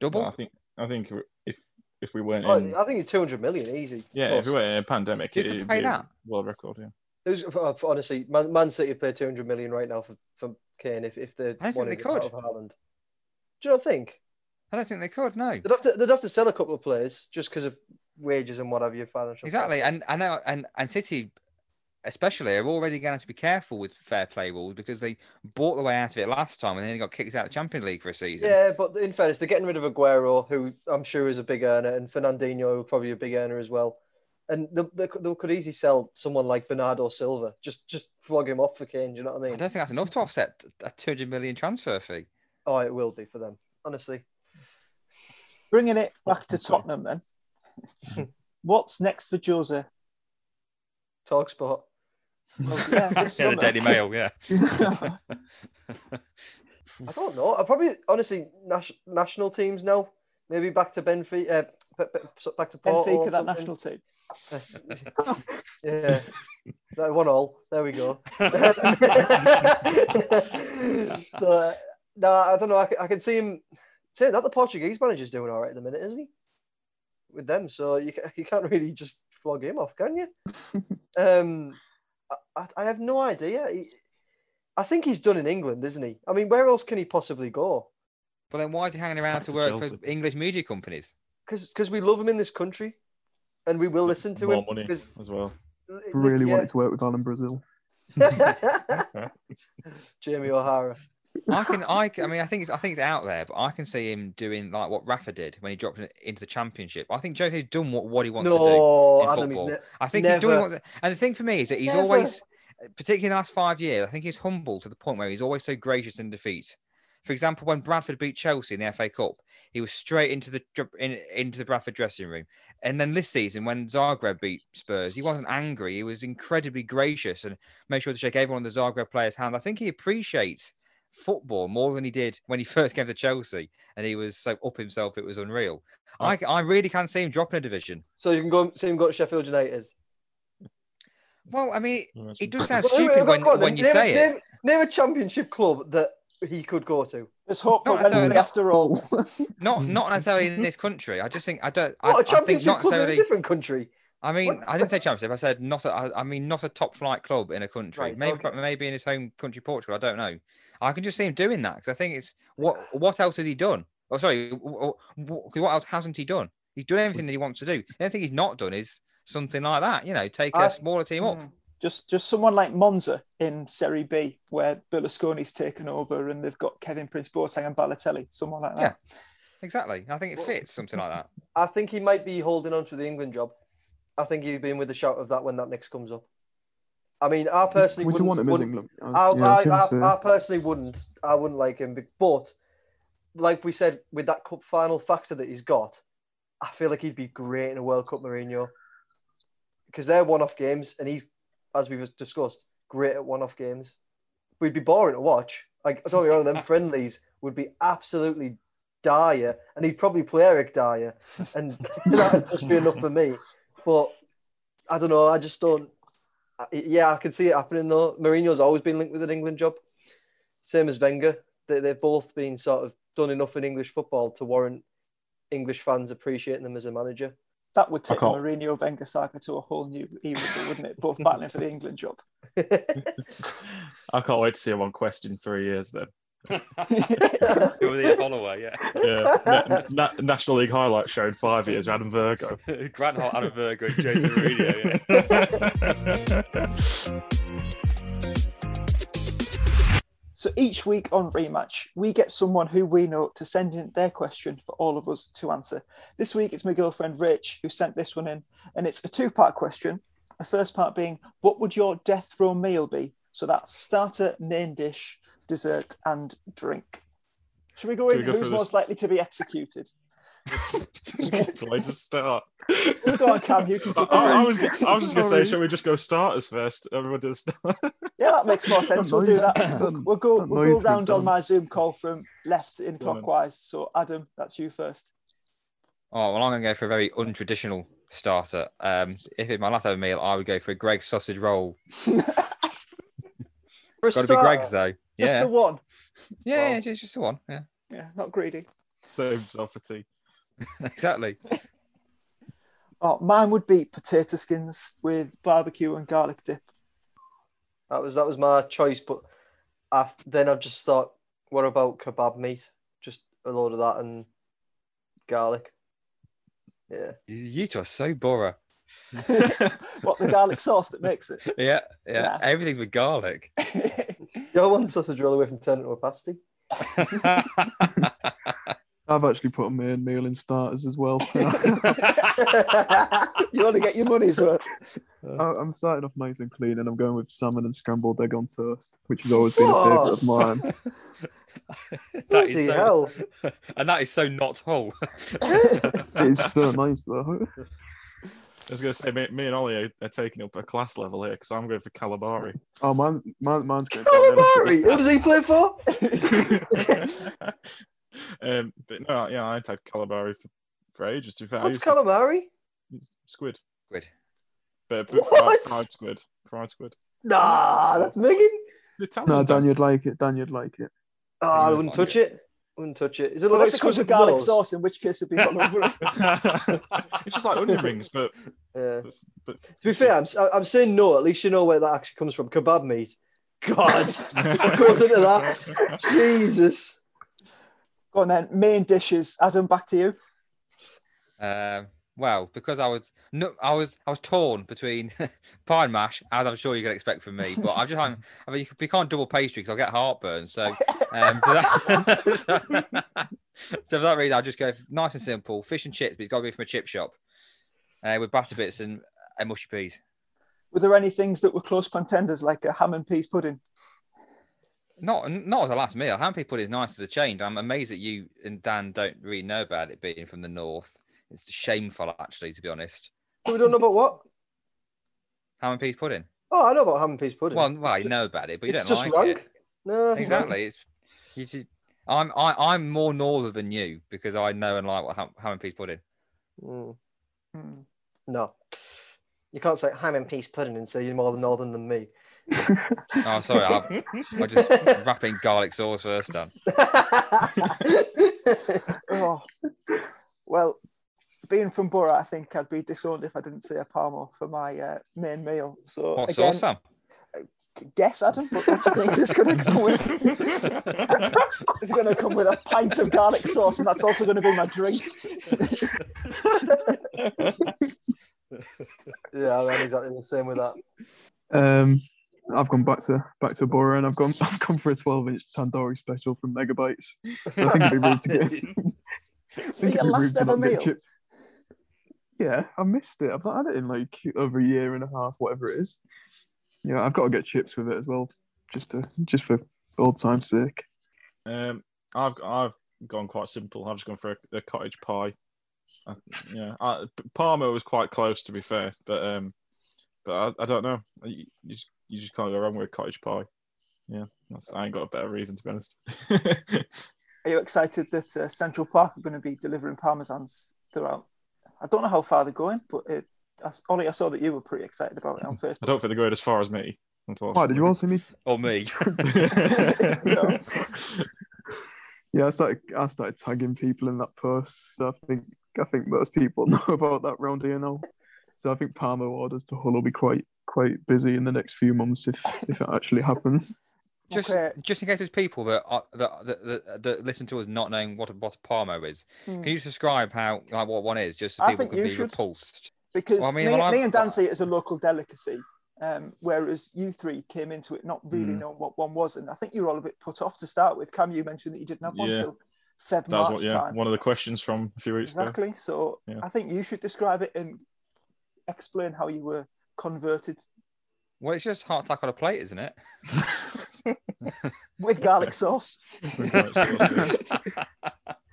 Double? Well, I think I think if if we weren't oh, in, I think it's 200 million easy. Yeah, if we weren't in a pandemic, it, would pay that world record. Yeah. It was, uh, honestly, Man, Man City pay 200 million right now for, for Kane if, if they I think they could. Haaland. Do you not think? I don't think they could. No, they'd have to, they'd have to sell a couple of players just because of wages and what have you. Financial exactly, and and and and City especially are already going to, to be careful with fair play rules because they bought the way out of it last time and then they got kicked out of the Champions League for a season. Yeah, but in fairness, they're getting rid of Aguero, who I'm sure is a big earner, and Fernandinho, probably a big earner as well. And they, they, they could easily sell someone like Bernardo Silva, just just flog him off for Kane. Do you know what I mean? I don't think that's enough to offset a 200 million transfer fee. Oh, it will be for them, honestly. Bringing it back to Tottenham then. What's next for Jose? Talk sport. Well, yeah, yeah the Daily Mail, yeah. I don't know. I probably honestly nas- national teams now. Maybe back to Benfica, uh, back to Porto Benfica, that national team. yeah, that one all. There we go. so, uh, no, I don't know. I, I can see him saying that the Portuguese manager's doing all right at the minute, isn't he? With them, so you you can't really just flog him off, can you? um, I, I have no idea. He, I think he's done in England, isn't he? I mean, where else can he possibly go? But then why is he hanging around to work Chelsea. for English media companies? Because we love him in this country, and we will listen to More him. money as well. Really yeah. wanted to work with Alan Brazil. Jamie O'Hara. I can, I, I mean, I think it's, I think it's out there, but I can see him doing like what Rafa did when he dropped into the championship. I think Jose's done what, what he wants no, to do in Adam, football. Ne- I think never. he's doing what, and the thing for me is that he's Never. always, particularly in the last five years, I think he's humble to the point where he's always so gracious in defeat. For example, when Bradford beat Chelsea in the FA Cup, he was straight into the in, into the Bradford dressing room. And then this season, when Zagreb beat Spurs, he wasn't angry. He was incredibly gracious and made sure to shake everyone on the Zagreb player's hand. I think he appreciates football more than he did when he first came to Chelsea, and he was so up himself it was unreal. I I really can't see him dropping a division. So you can go see him go to Sheffield United. Well, I mean, it does sound Well, stupid go when, on when you name, say it. name, Name a championship club that he could go to. There's hope for Not necessarily. Wednesday after all. Not not necessarily in this country. I just think I don't. I, What a I think championship not club in a different country. I mean, What? I didn't say championship. I said not. A, I, I mean, not a top flight club in a country. Right, maybe okay. maybe in his home country, Portugal. I don't know. I can just see him doing that because I think it's what. What else has he done? Oh, sorry. What, what else hasn't he done? He's done everything that he wants to do. The only thing he's not done is something like that. You know, take a I- smaller team up. Mm. Just just someone like Monza in Serie B, where Berlusconi's taken over and they've got Kevin Prince Boateng and Balotelli, someone like that. Yeah, Exactly. I think it fits something like that. I think he might be holding on to the England job. I think he'd be in with a shout of that when that next comes up. I mean, I personally would wouldn't, want him as England? I, I I, I, gonna I say. personally wouldn't. I wouldn't like him, but like we said, with that cup final factor that he's got, I feel like he'd be great in a World Cup, Mourinho, because they're one-off games, and he's, as we've discussed, great at one-off games. We'd be boring to watch. Like, don't get wrong, them friendlies would be absolutely dire, and he'd probably play Eric Dier, and that'd just be enough for me. But I don't know. I just don't. I- Yeah, I can see it happening though. Mourinho's always been linked with an England job, same as Wenger. They, they've both been sort of done enough in English football to warrant English fans appreciating them as a manager. That would take the can't- Mourinho Wenger saga to a whole new era, wouldn't it? Both battling for the England job. I can't wait to see him on Quest in three years. Then, Go with the follower, yeah. yeah, Na- Na- National League highlights show in five years. Adam Virgo. Grant Holt, Adam Virgo, and Jason Mourinho. Yeah. So each week on Rematch, we get someone who we know to send in their question for all of us to answer. This week, it's my girlfriend Rich who sent this one in, and it's a two part question. The first part being, What would your death row meal be? So that's starter, main dish, dessert, and drink. Should we go Should in? we go Who's most likely to be executed? What a way to start. Go on, Cam, you can I, I- I was, I was just gonna say, Sorry. shall we just go starters first? Everyone do the start. Yeah, that makes more sense. We'll do that. That We'll, we'll go. that We'll go we've round on my Zoom call from left in Go on then. clockwise. So, Adam, that's you first. Oh, well, I'm going to go for a very untraditional starter. Um, if it's my leftover meal, I would go for a Greggs sausage roll. For a Got to be Greggs, though. Just the one. yeah, Well- yeah, just, just the one. Yeah, Yeah, not greedy. Save himself for tea. exactly. Oh, mine would be potato skins with barbecue and garlic dip. That was that was my choice, but after, then I've just thought, what about kebab meat? Just a load of that and garlic. Yeah. You, you two are so Boro. What the garlic sauce that makes it? Yeah, yeah, Yeah. Everything's with garlic. You're one sausage roll away from turning into a pasty. I've actually put a main meal in starters as well. you want to get your money's worth. I- I'm starting off nice and clean, and I'm going with salmon and scrambled egg on toast, which has always been a oh, favourite of mine. that Bloody is so, hell. and that is so not Hull. It's so nice though. I was gonna say, me, me and Ollie are, are taking up a class level here because I'm going for Calabari. Oh, mine, mine, mine's going downhill. Calamari! Who does he play for? Um, but no, yeah, I had Calabari for, for ages. To be fair, I What's used to- calamari? squid, Good. but, but fried, What? fried squid, fried squid. Nah, that's Megan. No, Dan- Dan, you'd like it. Dan, you'd like it. Oh, I wouldn't on touch it. Wouldn't touch it. Is it Unless like it comes squid with garlic nose? sauce, in which case it'd be all over it. it's just like onion rings, but, Yeah. but, but To be fair, I'm, I'm saying no. At least you know where that actually comes from. Kebab meat. God, what goes into that? Jesus. Go on then. Main dishes. Adam, back to you. Um, well, because I was no, I was I was torn between pie and mash, as I'm sure you can expect from me. But I'm just I mean, you, you can't double pastry because I'll get heartburn. So, um, for that, so, for that reason, I'll just go nice and simple: fish and chips, but it's got to be from a chip shop uh, with batter bits and, and mushy peas. Were there any things that were close contenders, like a ham and peas pudding? Not not as a last meal. Ham and pea pudding is nice as a change. I'm amazed that you and Dan don't really know about it being from the north. It's shameful, actually, to be honest. We don't know about what? Ham and peas pudding. Oh, I know about ham and peas pudding. Well, well, you know about it, but you it's don't just like rank. it. No, Exactly. It's you I'm I, I'm more northern than you because I know and like what ham, ham and peas pudding. Mm, no, you can't say ham and peas pudding and say you're more northern than me. Oh, sorry, I, I just wrapping garlic sauce first, Dan. Oh, well, being from Boro, I think I'd be disowned if I didn't say a Parmo for my uh, main meal. So What again, sauce, Sam? guess Adam, what, what do you think is going to come with? It's going to come with a pint of garlic sauce, and that's also going to be my drink. yeah, I'm exactly the same with that. Um, I've gone back to back to Boro, and I've gone I've gone for a 12-inch tandoori special from Megabytes. I think it'd be rude to get. I For think your it'd be rude last ever meal. chip- Yeah, I missed it. I've not had it in like over a year and a half, whatever it is. Yeah, I've got to get chips with it as well, just to just for old time's sake. Um, I've I've gone quite simple. I've just gone for a, a cottage pie. Uh, yeah, I, Parmo was quite close to be fair, but um, but I, I don't know. You, you, just, you just can't go wrong with a cottage pie. yeah, that's, I ain't got a better reason to be honest. Are you excited that uh, Central Park are going to be delivering parmesans throughout? I don't know how far they're going, but it, I, Ollie, I saw that you were pretty excited about it on Facebook. I don't think they're going as far as me. Unfortunately. Why did you also meet? Or me. No. Yeah, I started. I started tagging people in that post. So I think I think most people know about that round here now. So I think Parmo orders to Hull will be quite quite busy in the next few months if if it actually happens. just Okay. just in case there's people that, are, that, that, that that listen to us not knowing what a, what a Parmo is, Hmm. can you describe how like what one is, just so I people think can you be should. repulsed? because Well, I mean, me, well, me and Dan see it as a local delicacy, um, whereas you three came into it not really Mm. knowing what one was, and I think you were all a bit put off to start with. Cam, you mentioned that you didn't have one Yeah. till Feb That was March what, yeah, time. one of the questions from a few weeks ago. Exactly. So Yeah. I think you should describe it and explain how you were converted Well, it's just heart attack on a plate, isn't it? with garlic sauce. Right, so that's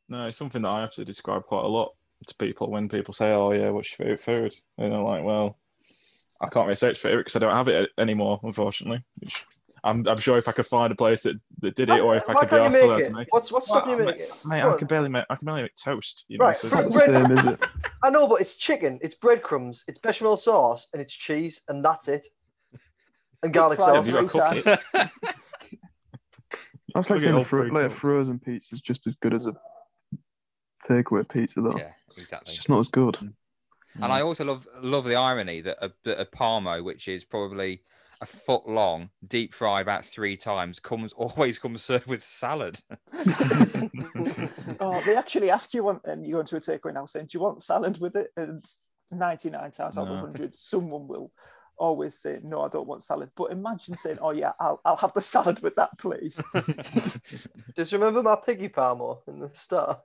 no, it's something that I have to describe quite a lot to people when people say, "Oh yeah, what's your favorite food?" And they're like, "Well, I can't really say it's favorite because I don't have it anymore, unfortunately." Which I'm, I'm sure if I could find a place that, that did it, or if I could be can't asked you allowed make to make it. What's what's Well, stopping you making it? Mate, I on. can barely make I can barely make toast. You know, Right, so for- it's- the same, is it? I know, but it's chicken, it's breadcrumbs, it's bechamel sauce, and it's cheese, and that's it. And garlic sauce. you gotta three times. it. Like saying a, all like a frozen pizza is just as good as a takeaway pizza, though. yeah, exactly. It's just not as good. And I mm. also love love the irony that a, that a Parmo, which is probably a foot long, deep fried about three times, comes always comes served with salad. oh, they actually ask you one, and you go into a takeaway now saying, "Do you want salad with it?" And ninety-nine times out of No. hundred, someone will always say, "No, I don't want salad." But imagine saying, "Oh yeah, I'll I'll have the salad with that, please." Just remember my piggy parmo in the start.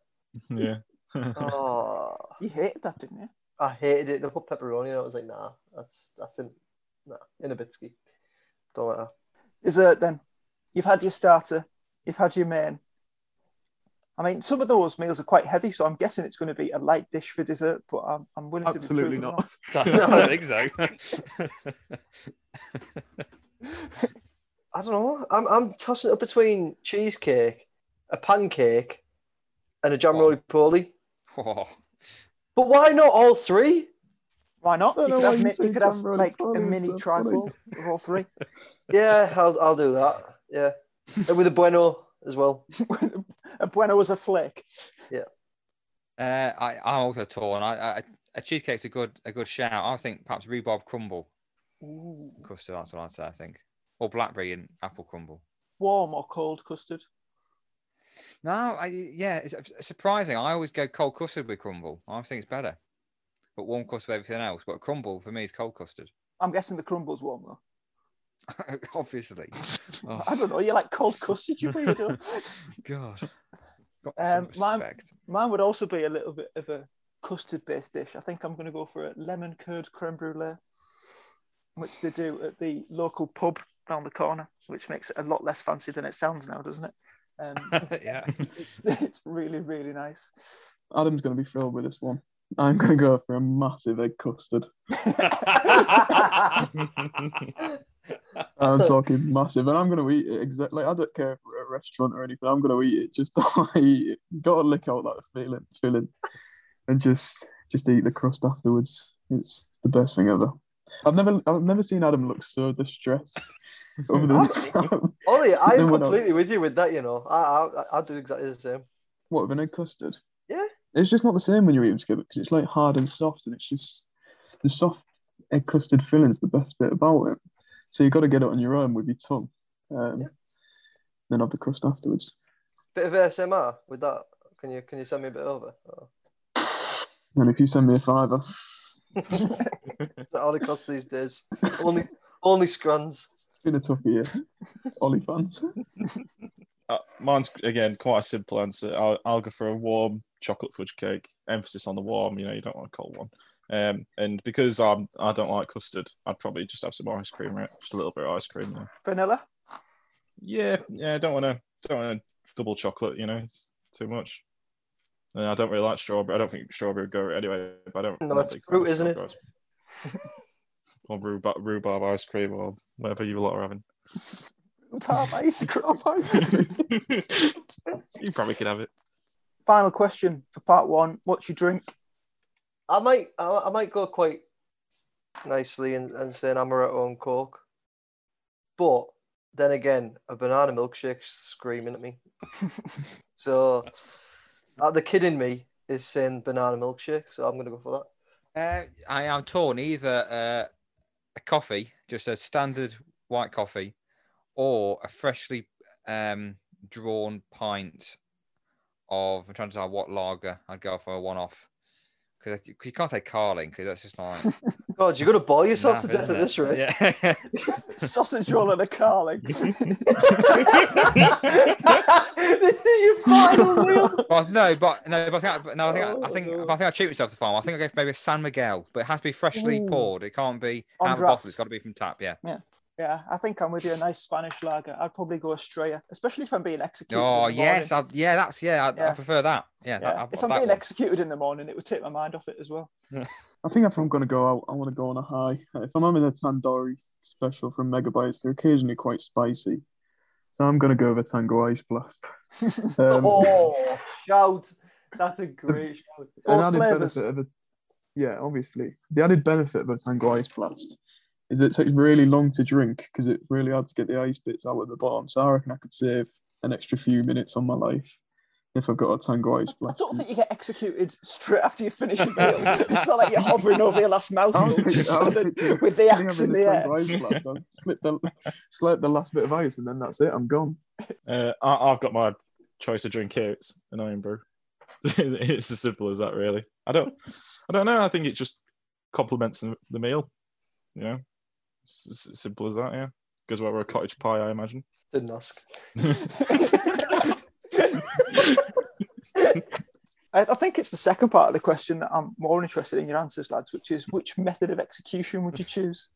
yeah. Oh, You hated that, didn't you? I hated it. They put pepperoni in it. I was like, nah, that's that's in nah, in a bitsky. Don't like that. Dessert then. You've had your starter. You've had your main. I mean, some of those meals are quite heavy, so I'm guessing it's going to be a light dish for dessert. But I'm, I'm willing to be Absolutely not. I don't think so. I don't know. I'm I'm tossing it up between cheesecake, a pancake, and a jam Oh. roly poly. Oh, But why not all three? Why not? I You could have, mi- you you could have like a mini so funny. trifle of all three. Yeah, I'll I'll do that. Yeah, and with a bueno as well. a bueno was a flake. uh, I I'm also torn. I, I a cheesecake's a good a good shout. I think perhaps rhubarb crumble Ooh. custard. That's what I'd say. I think, or blackberry and apple crumble. Warm or cold custard? No, I yeah, it's, it's surprising. I always go cold custard with crumble. I think it's better. But warm custard with everything else. But crumble for me is cold custard. I'm guessing the crumble's warm though. Obviously. Oh, I don't know. You like cold custard, you weirdo. God. Got Um, mine- Mine would also be a little bit of a custard-based dish. I think I'm going to go for a lemon curd creme brulee, which they do at the local pub round the corner, which makes it a lot less fancy than it sounds now, doesn't it? Um, yeah. it's, it's really, really nice. Adam's going to be thrilled with this one. I'm going to go for a massive egg custard. I'm talking massive, and I'm going to eat it exactly. Like, I don't care if we're at a restaurant or anything. I'm going to eat it. Just eat it. Got to lick out that feeling, filling, and just just eat the crust afterwards. It's, it's the best thing ever. I've never I've never seen Adam look so distressed over the time. Ollie, I'm No one else. completely with you with that. You know, I I I do exactly the same. What with an egg custard? Yeah. It's just not the same when you eat them together because it's like hard and soft, and it's just the soft egg custard filling's the best bit about it. So you've got to get it on your own with your tongue, um, Yeah. then have the crust afterwards. Bit of ASMR with that. Can you can you send me a bit over? Oh. And if you send me a fiver, That's all it costs these days. Only only scrans. it's been a tough year. Ollie fans. Uh, mine's again quite a simple answer. I'll, I'll go for a warm chocolate fudge cake. Emphasis on the warm. You know, you don't want a cold one. Um, and because I'm I don't like custard, I'd probably just have some ice cream. Right, just a little bit of ice cream. There. Vanilla? Yeah, yeah. I don't want to don't want to double chocolate. You know, it's too much. Uh, I don't really like strawberry. I don't think strawberry would go anyway. But I don't. No, it's big fan of fruit, isn't it? strawberry ice cream. or rhubarb, rhubarb ice cream, or whatever you lot are having. Palm ice cream. you probably could have it. Final question for part one. What's your drink? I might, I, I might go quite nicely and, and say an amaretto and coke, but then again, a banana milkshake screaming at me. so uh, the kid in me is saying banana milkshake, so I'm gonna go for that. Uh, I am torn either uh, a coffee, just a standard white coffee, or a freshly um, drawn pint of. I'm trying to decide what lager I'd go for a one-off because you can't say Carling because that's just like God, you're gonna boil yourself to death at this isn't rate. Yeah. Sausage roll and a carling. this is your final meal. Well, no, but no, but I think I, no, I think I, I think Oh, no. I think I treat myself to farm. I think I go for maybe a San Miguel, but it has to be freshly Ooh. poured. It can't be On out of a bottle. It's got to be from tap. Yeah. Yeah, I think I'm with you. A nice Spanish lager. I'd probably go Estrella, especially if I'm being executed. Oh yes. I, yeah, that's yeah. I, Yeah. I prefer that. Yeah. that- Yeah. I- If I'm that being one. executed in the morning, it would take my mind off it as well. I think if I'm gonna go out, I want to go on a high. If I'm having a tandoori special from Megabytes, they're occasionally quite spicy, so I'm gonna go with a Tango Ice Blast. Um, oh, shout! That's a great shout. an added flavours. benefit of a yeah, obviously the added benefit of a Tango Ice Blast is it takes really long to drink because it's really hard to get the ice bits out at the bottom. So I reckon I could save an extra few minutes on my life if I've got a Tango Ice I don't think you get executed straight after you finish a meal. it's not like you're hovering over your last I'll mouthful take- just I'll so that- take it. with the axe in having the air. Tango Ice Blast, I'll slip the, slip the last bit of ice and then that's it. I'm gone. Uh, I, I've got my choice of drink here. It's an Irn-Bru. it's as simple as that, really. I don't, I don't know. I think it just complements the, the meal. You know, it's, it's as simple as that. Yeah, goes well with a cottage pie, I imagine. Didn't ask. I, I think it's the second part of the question that I'm more interested in your answers, lads, which is which method of execution would you choose?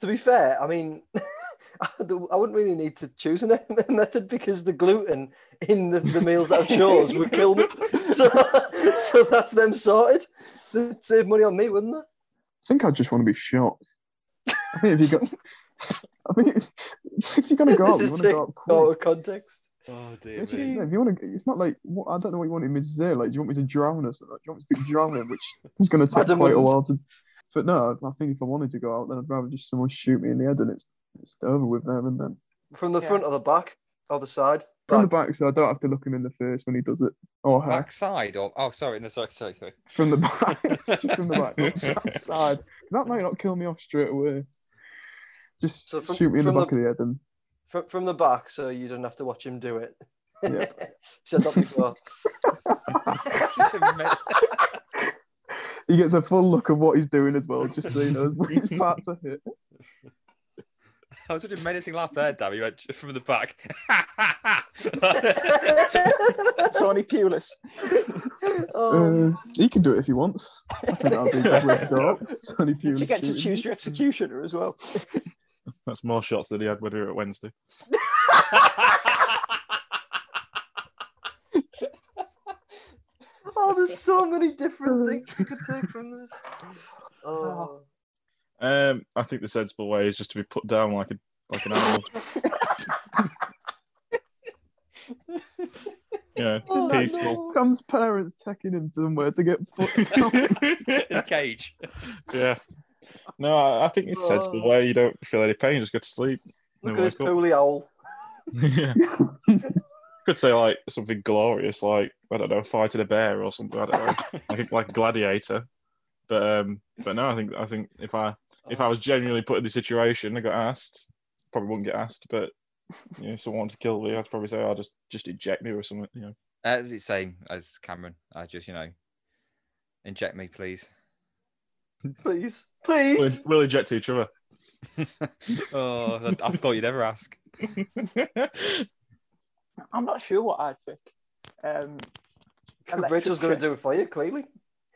To be fair, I mean, I wouldn't really need to choose a method because the gluten in the, the meals that I chose would kill me. So, so that's them sorted. They'd save money on me, wouldn't they? I think I just want to be shot. I think if you got, I think if you're gonna go out, this you is want to go out quick. out of context. Oh If you, yeah, if you want to, it's not like what, I don't know what you wanted me to say. Like, do you want me to drown us? Like, do you want me to be drowning, which is going to take Adam quite a wouldn't. while to. But no, I think if I wanted to go out, then I'd rather just someone shoot me in the head and it's it's over with there and then. From the Yeah. front or the back or the side. From the Back. back, so I don't have to look him in the face when he does it, or her. Backside or oh sorry no sorry sorry sorry. From the back, from the back, not side. That might not kill me off straight away. Just So from- shoot me in the back the- of the head and From, from the back, so you don't have to watch him do it. Yeah. Said that before. he gets a full look of what he's doing as well, just so he knows which parts are hit. I was such a menacing laugh there, Dan. You went from the back. Tony Pulis. oh, Uh, he can do it if he wants. I think that'll be a good way to go out. Tony You get to choose your executioner as well. That's more shots than he had when we were at Wednesday. oh, there's so many different things you could take from this. Oh. Um, I think the sensible way is just to be put down like a like an animal. yeah, Oh, peaceful. Cam's parents taking him somewhere to get put in a cage. yeah. No, I, I think it's a sensible Oh. way. You don't feel any pain, just go to sleep. Look then at this wake up. pooley owl. yeah. Could say like something glorious, like I don't know, fighting a bear or something. I don't know, like like a gladiator. But um, but no, I think I think if I if I was genuinely put in the situation, I got asked, probably wouldn't get asked. But you know, if someone wanted to kill me, I'd probably say, "I'll just just eject me or something." You know, As it's same as Cameron. I just you know, inject me, please. Please. we'll, Please. we'll eject each other. oh, I I thought you'd never ask. I'm not sure what I'd pick. Um, electric Rachel's going to do it for you, clearly.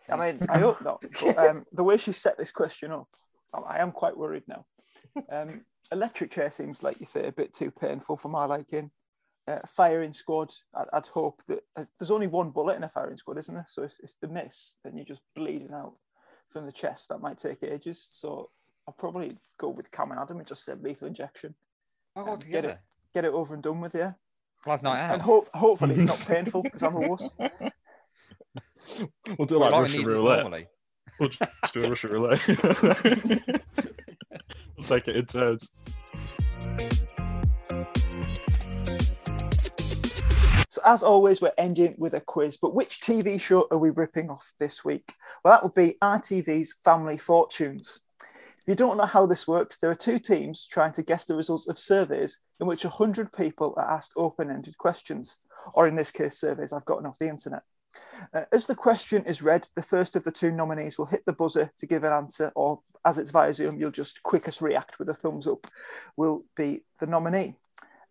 I mean, I hope not. But, um, the way she set this question up, I- I am quite worried now. Um, electric chair seems like you say a bit too painful for my liking. Uh, firing squad, I'd, I'd hope that uh, there's only one bullet in a firing squad, isn't there? So if, if they miss, then you're just bleeding out from the chest. That might take ages. So I'll probably go with Cam and Adam and just say lethal injection. I'll Um, get it. Get it over and done with, yeah. Last night out. And hope, hopefully it's not painful because I'm a wuss. We'll do like like Russian roulette. We'll just do a Russian roulette. we'll take it in turns. As always, we're ending with a quiz. But which TV show are we ripping off this week? Well, that would be ITV's Family Fortunes. If you don't know how this works, there are two teams trying to guess the results of surveys in which 100 people are asked open ended questions, or in this case, surveys I've gotten off the internet. Uh, as the question is read, the first of the two nominees will hit the buzzer to give an answer, or as it's via Zoom, you'll just quickest react with a thumbs up, will be the nominee.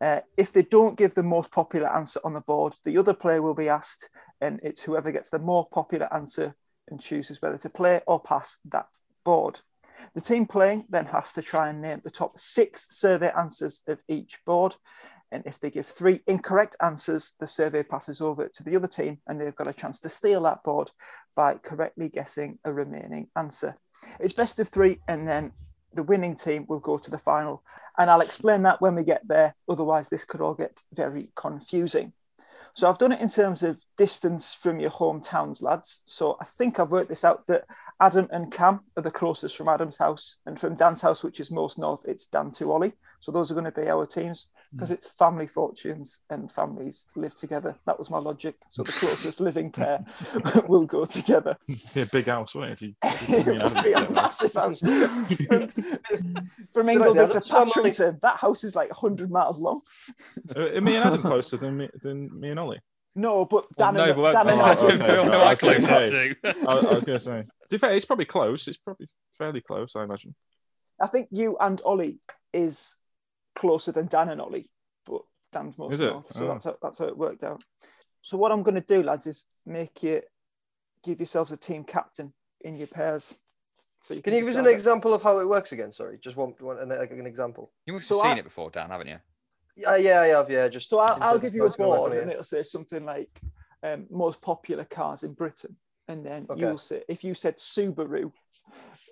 Uh, if they don't give the most popular answer on the board, the other player will be asked, and it's whoever gets the more popular answer and chooses whether to play or pass that board. The team playing then has to try and name the top six survey answers of each board. And if they give three incorrect answers, the survey passes over to the other team and they've got a chance to steal that board by correctly guessing a remaining answer. It's best of three, and then the winning team will go to the final. And I'll explain that when we get there. Otherwise, this could all get very confusing. So I've done it in terms of distance from your hometowns, lads. So I think I've worked this out that Adam and Cam are the closest from Adam's house, and from Dan's house, which is most north, it's Dan to Ollie. So those are going to be our teams because mm. it's family fortunes and families live together. That was my logic. So the closest living pair will go together. Be a big house, wouldn't it? If you, it you know, would be a massive house. From, from Good Ingleby idea. to That's why I'm like- Patrington, that house is like 100 miles long. Uh, Are me and Adam closer than me, than me and Ollie? No, but Well, Dan no, and, but Dan and Oh, Adam. okay. we I how was gonna close say. I, I was going to say. To be fair, it's probably close. It's probably fairly close, I imagine. I think you and Ollie is closer than Dan and Ollie, but Dan's more Is it? north, so Oh. that's how, that's how it worked out. So what I'm going to do, lads, is make you give yourselves a team captain in your pairs. So you Can you give us an decide- example of how it works again? Sorry, just one, one an, like an example. You must So have seen I- it before, Dan, haven't you? Yeah, yeah, I have. Yeah, just So I'll, I'll give you a what's board, and it'll say something like um, most popular cars in Britain, and then Okay. you'll say if you said Subaru,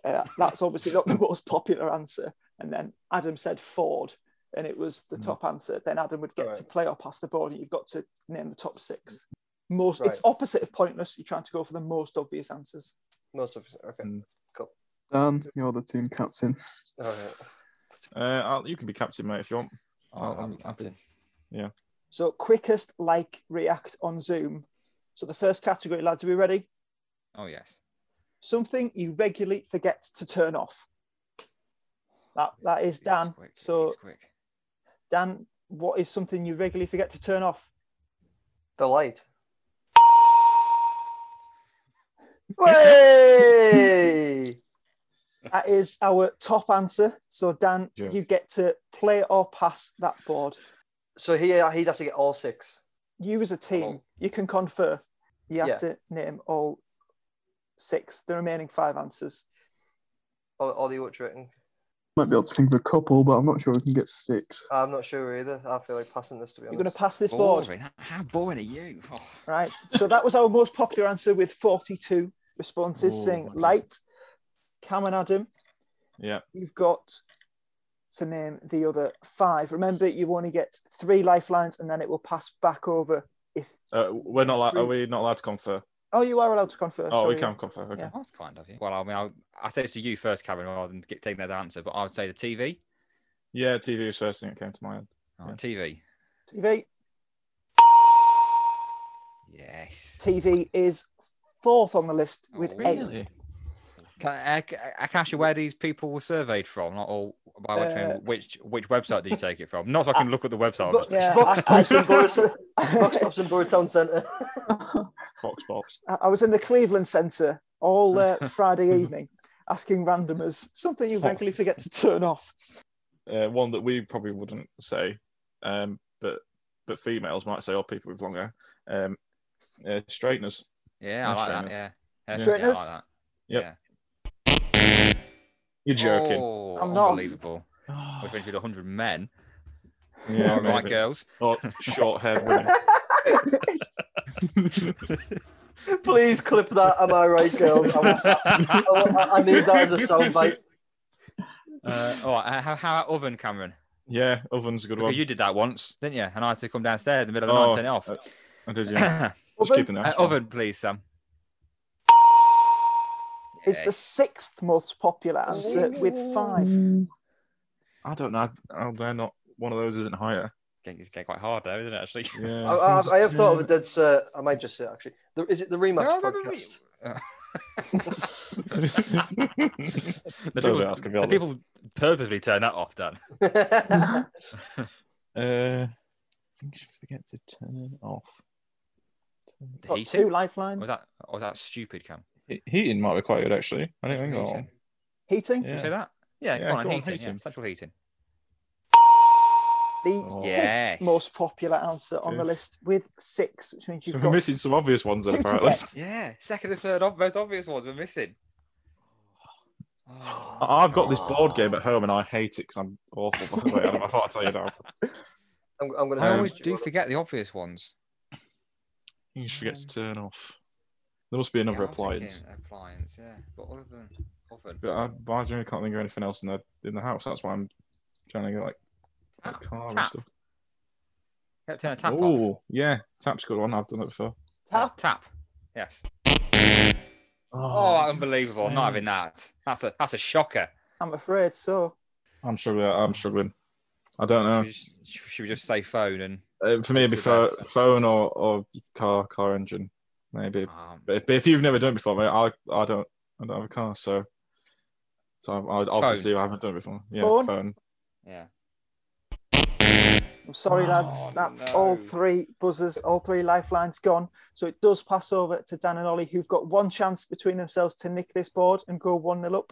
uh, that's obviously not the most popular answer. And then Adam said Ford, and it was the Mm. top answer. Then Adam would get Right. to play or pass the board, and you've got to name the top six. Most Right. it's opposite of pointless. You're trying to go for the most obvious answers. Most of okay. Mm. Dan, you're the team captain. All right. Uh, I'll, you can be captain, mate, if you want. I'll- I'm I'm- captain. So quickest like react on Zoom. So the first category, lads, are we ready? Oh, yes. Something you regularly forget to turn off. That that is Dan. quick, So quick. Dan, what is something you regularly forget to turn off? The light. Way! That is our top answer. So Dan, Yeah. you get to play or pass that board. so he he'd have to get all six. You as a team, Oh. you can confer. You have Yeah. to name all six, the remaining five answers. All, all the written. Might be able to think of a couple, but I'm not sure we can get six. I'm not sure either. I feel like passing this to be honest. You're going to pass this board, Boring. How- How boring are you? Oh, right? So that was our most popular answer with 42 responses Oh, saying light. Cam and Adam, Yeah. you've got to name the other five. Remember, you only get three lifelines and then it will pass back over if. Uh, we're not. Allowed, are we not allowed to confer? Oh, you are allowed to confer. Oh, we sorry. can confer. Okay. Yeah. that's kind of you. Well, I mean, I'll, I say this to you first, Karen, rather than get, taking that answer, but I would say the TV. Yeah, TV was first thing that came to mind. Oh, Yeah. TV. TV. Yes. TV is fourth on the list with Oh, eight. really? Can I, I, I can ask you where these people were surveyed from, not all by which, Uh, which which website did you take it from? Not so I can look at the website. Bo- Yeah, Box I- Pops in Boro, Box I, Pops in Boro Town Centre. Box Pops. I was in the Cleveland Centre all uh, Friday evening asking randomers something you regularly forget to turn off. Uh, one that we probably wouldn't say, um, but but females might say, or people with long hair. Um, uh, straighteners. Yeah, I like that. Straighteners. Yeah. Yeah. Yeah, I Straighteners? like. Yep. Yeah. You're joking. Oh, I'm not. Unbelievable. We've finished with 100 men. yeah, All right, maybe. girls. Or short-haired women. Please clip that. Am I right, girls? I, want that. I, want that. I need that as a soundbite. Uh, all right. How, how about oven, Cameron? Yeah, oven's a good one. You did that once, didn't you? And I had to come downstairs in the middle of the Oh, night and turn it off. uh, I did, yeah. Just Oven keeping it Uh, oven, please, Sam. It's Yay. the sixth most popular answer with five. I don't know. I, oh, they're not. One of those isn't higher. Getting, it's getting quite hard though, isn't it? Actually. I, Yeah. I, I have thought of a dead set. I might just say it, actually. The, is it the rematch No, podcast? The the people, ask the people purposely turn that off, Dan. Uh, I think you forget to turn off. The Got heating? two lifelines. Was that or was that stupid, Cam? He- Heating might be quite good actually. I don't think so. Heating. Heating. Did you say that? Yeah, Yeah, go on, go on, heating, heating. Yeah, central heating. The Oh. fifth Yes. most popular answer on the list with six, which means you've We're got missing some obvious ones then two to apparently. Yeah, second and third most obvious ones we're missing. Oh, I- I've got this board game oh. at home and I hate it because I'm awful. By the way, I can't tell you now. I'm, I'm going to I always do forget the obvious ones. You should get to turn off. There must be another Yeah, appliance. Appliance, yeah. But other than oven, But I, but I generally can't think of anything else in the in the house. That's why I'm trying to get like, like tap, car and tap. stuff. Yeah, turn a tap off. Oh, yeah, tap's a good one. I've done it before. Yeah, Tap. tap. Yes. Oh, unbelievable! Not having that. That's a that's a shocker. I'm afraid so. I'm struggling. I'm struggling. I don't know. Should, we just, should we just say phone and? Uh, for me, it'd be pho- phone or, or car car engine, maybe. Um, But if, but if you've never done it before, mate, I I don't I don't have a car, so so I, I obviously I haven't done it before. Yeah, Phone? phone. yeah. I'm sorry, lads. Oh, That's no. all three buzzers, all three lifelines gone. So it does pass over to Dan and Ollie, who've got one chance between themselves to nick this board and go 1 0 up.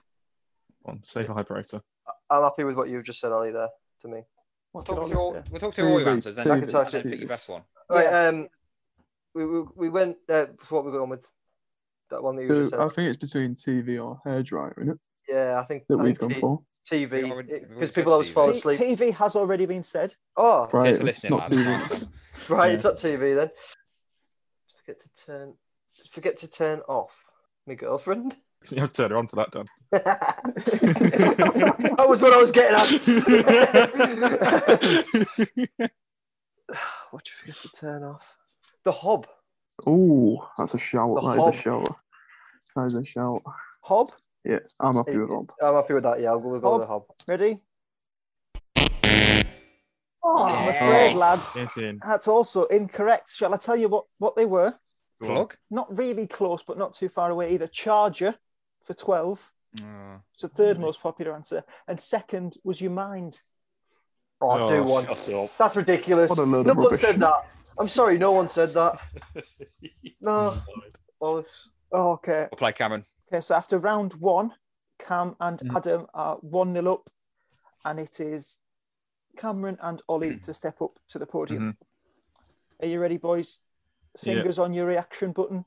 One safe vibrator. I'm happy with what you've just said, Ollie, there, to me. What did Talk to all, we'll talk to all your answers, then, TV, and then TV. pick your best one. Right, Yeah. um, we, we, we went, uh, for what we're going with, that one that you just said. I think it's between TV or hairdryer, isn't it? Yeah, I think, That I we've think gone T- for. We TV, because people always said fall TV. T- asleep. TV has already been said. Oh, Cheers Right, for it's listening, not lads. TV. right, Yeah. it's not TV then. Forget to turn, forget to turn off my girlfriend. So You have to turn her on for that, Dan. that was what I was getting at. what do you forget to turn off? The hob. Oh, that's a shout. The That is hob. a shout. That is a shout. Hob, Yeah, I'm happy with Rob. I'm happy with that. Yeah, I'll go with, go with the hob. ready? Oh, I'm afraid, lads. That's also incorrect. Shall I tell you what, what they were? Plug. Not really close, but not too far away either. Charger for 12. Oh, It's the third most popular answer. And second was your mind. Oh, do oh, one. shut up. That's ridiculous. What a load no of one rubbish. said that. I'm sorry, no one said that. No. Oh, Oh, okay. we'll play Cameron. Okay, so after round one, Cam and Mm. Adam are 1 0 up. And it is Cameron and Ollie to step up to the podium. Are you ready, boys? Yeah. Fingers on your reaction button.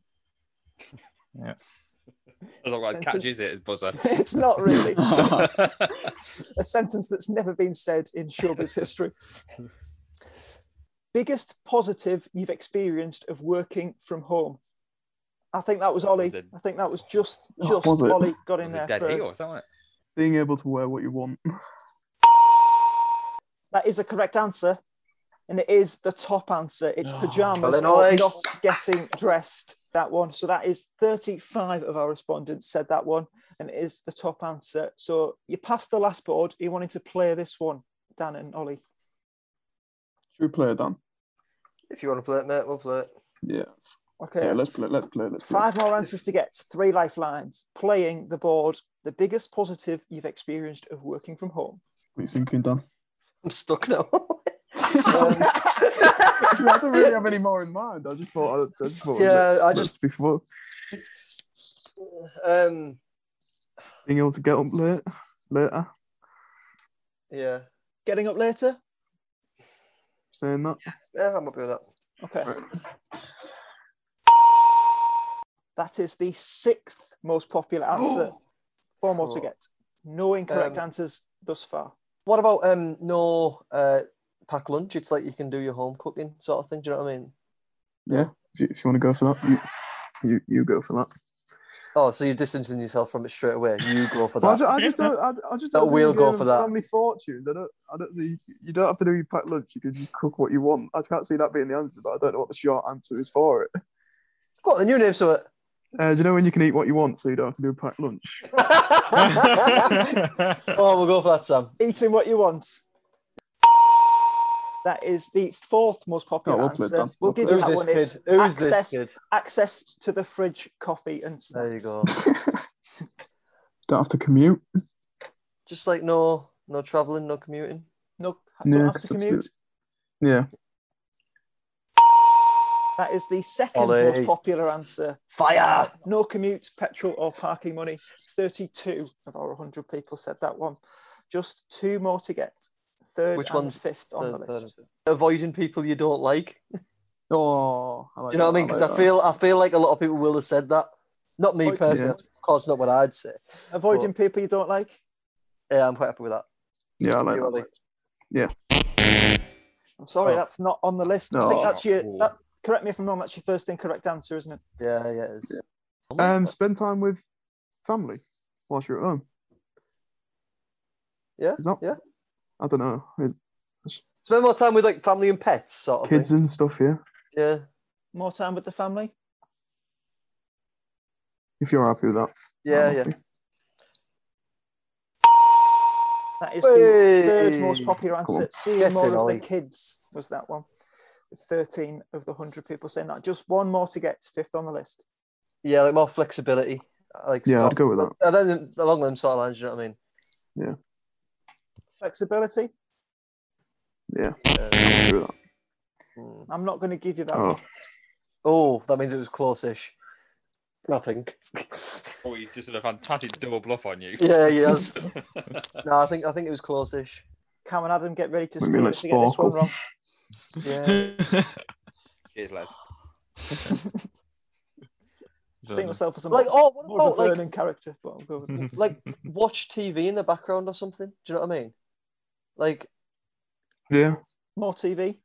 I don't like Sentence. catches it as buzzer. it's not really a sentence that's never been said in showbiz history. Biggest positive you've experienced of working from home? I think that was Ollie. Was I think that was just just was? Ollie got in there Dead first. heat or. Being able to wear what you want. That is a correct answer. And it is the top answer. It's Oh. pajamas Well then, or not getting dressed. That one. So that is 35 of our respondents said that one. And it is the top answer. So you passed the last board. You wanted to play this one, Dan and Ollie. Should we play it, Dan? if you want to play it, mate, we'll play it. Yeah. Okay. Yeah, let's play. Let's play. Let's play. Five more answers to get. Three lifelines. Playing the board. The biggest positive you've experienced of working from home. What are you thinking, Dan? I'm stuck now. I don't really have any more in mind. I just thought. I just thought Yeah, I let's just- before um, being able to get up late later. yeah, Getting up later. Saying that. yeah, I'm happy with that. Okay. That is the sixth most popular answer. Four more to get. No incorrect Um, answers thus far. What about um no uh pack lunch? It's like you can do your home cooking sort of thing. Do you know what I mean? Yeah. If you, if you want to go for that, you, you you go for that. Oh, so you're distancing yourself from it straight away. You go for Well, I, that. just, I just don't. I, I just don't. see we'll go for that. Family fortunes. I don't. I don't. See, you don't have to do your packed lunch. You can just cook what you want. I can't see that being the answer, but I don't know what the short answer is for it. Go on, the new name so it. Uh, do you know when you can eat what you want, so you don't have to do a packed lunch? oh, we'll go for that, Sam. Eating what you want. That is the fourth most popular Oh, well played, answer. Dan. We'll Well give played. you Who's that this one. kid? It's Who's this access, kid? access to the fridge, coffee, and snacks. There you go. don't have to commute. Just like no, no traveling, no commuting. No, don't Yeah, have to commute. Yeah. That is the second Ollie. most popular answer. Fire! No commute, petrol, or parking money. 32 of our 100 people said that one. Just two more to get. Third Which and one's fifth on the list. and fifth. Avoiding people you don't like. Oh, I like Do you know what I mean? Because like I feel, I feel like a lot of people will have said that. Not me Avoid- personally. Yeah. Of course not what I'd say. Avoiding people you don't like. Yeah, I'm quite happy with that. Yeah, I like You, that. Ollie? I'm sorry, Oh. that's not on the list. I think that's your. That, correct me if I'm wrong. That's your first incorrect answer, isn't it? Yeah, yeah, it is. Um, spend time with family whilst you're at home. Yeah, Is that? yeah. I don't know. Is Spend more time with like family and pets, sort of kids thing. and stuff. Yeah. Yeah. More time with the family. If you're happy with that. Yeah, I'm yeah. happy. That is the third most popular Come answer. Seeing Get more it, of Ollie. the kids was that one. With 13 of the 100 people saying that. Just one more to get, fifth on the list. Yeah, like more flexibility. I Like Yeah, I'd go with that. And then along them sort of lines. You know what I mean? Yeah. Flexibility. Yeah. Uh, I'm happy with that. hmm. I'm not going to give you that Oh. one. Oh, that means it was close-ish. I think. Oh, he's just done a fantastic double bluff on you. yeah, he has. no, I think I think it was close-ish. Cam and Adam, get ready to Maybe steal let's if get this one wrong. Yeah. Cheers, Les. See myself as a like, oh, what about like Vernon character, but I'll go with like watch TV in the background or something? Do you know what I mean? Like, Yeah. More TV.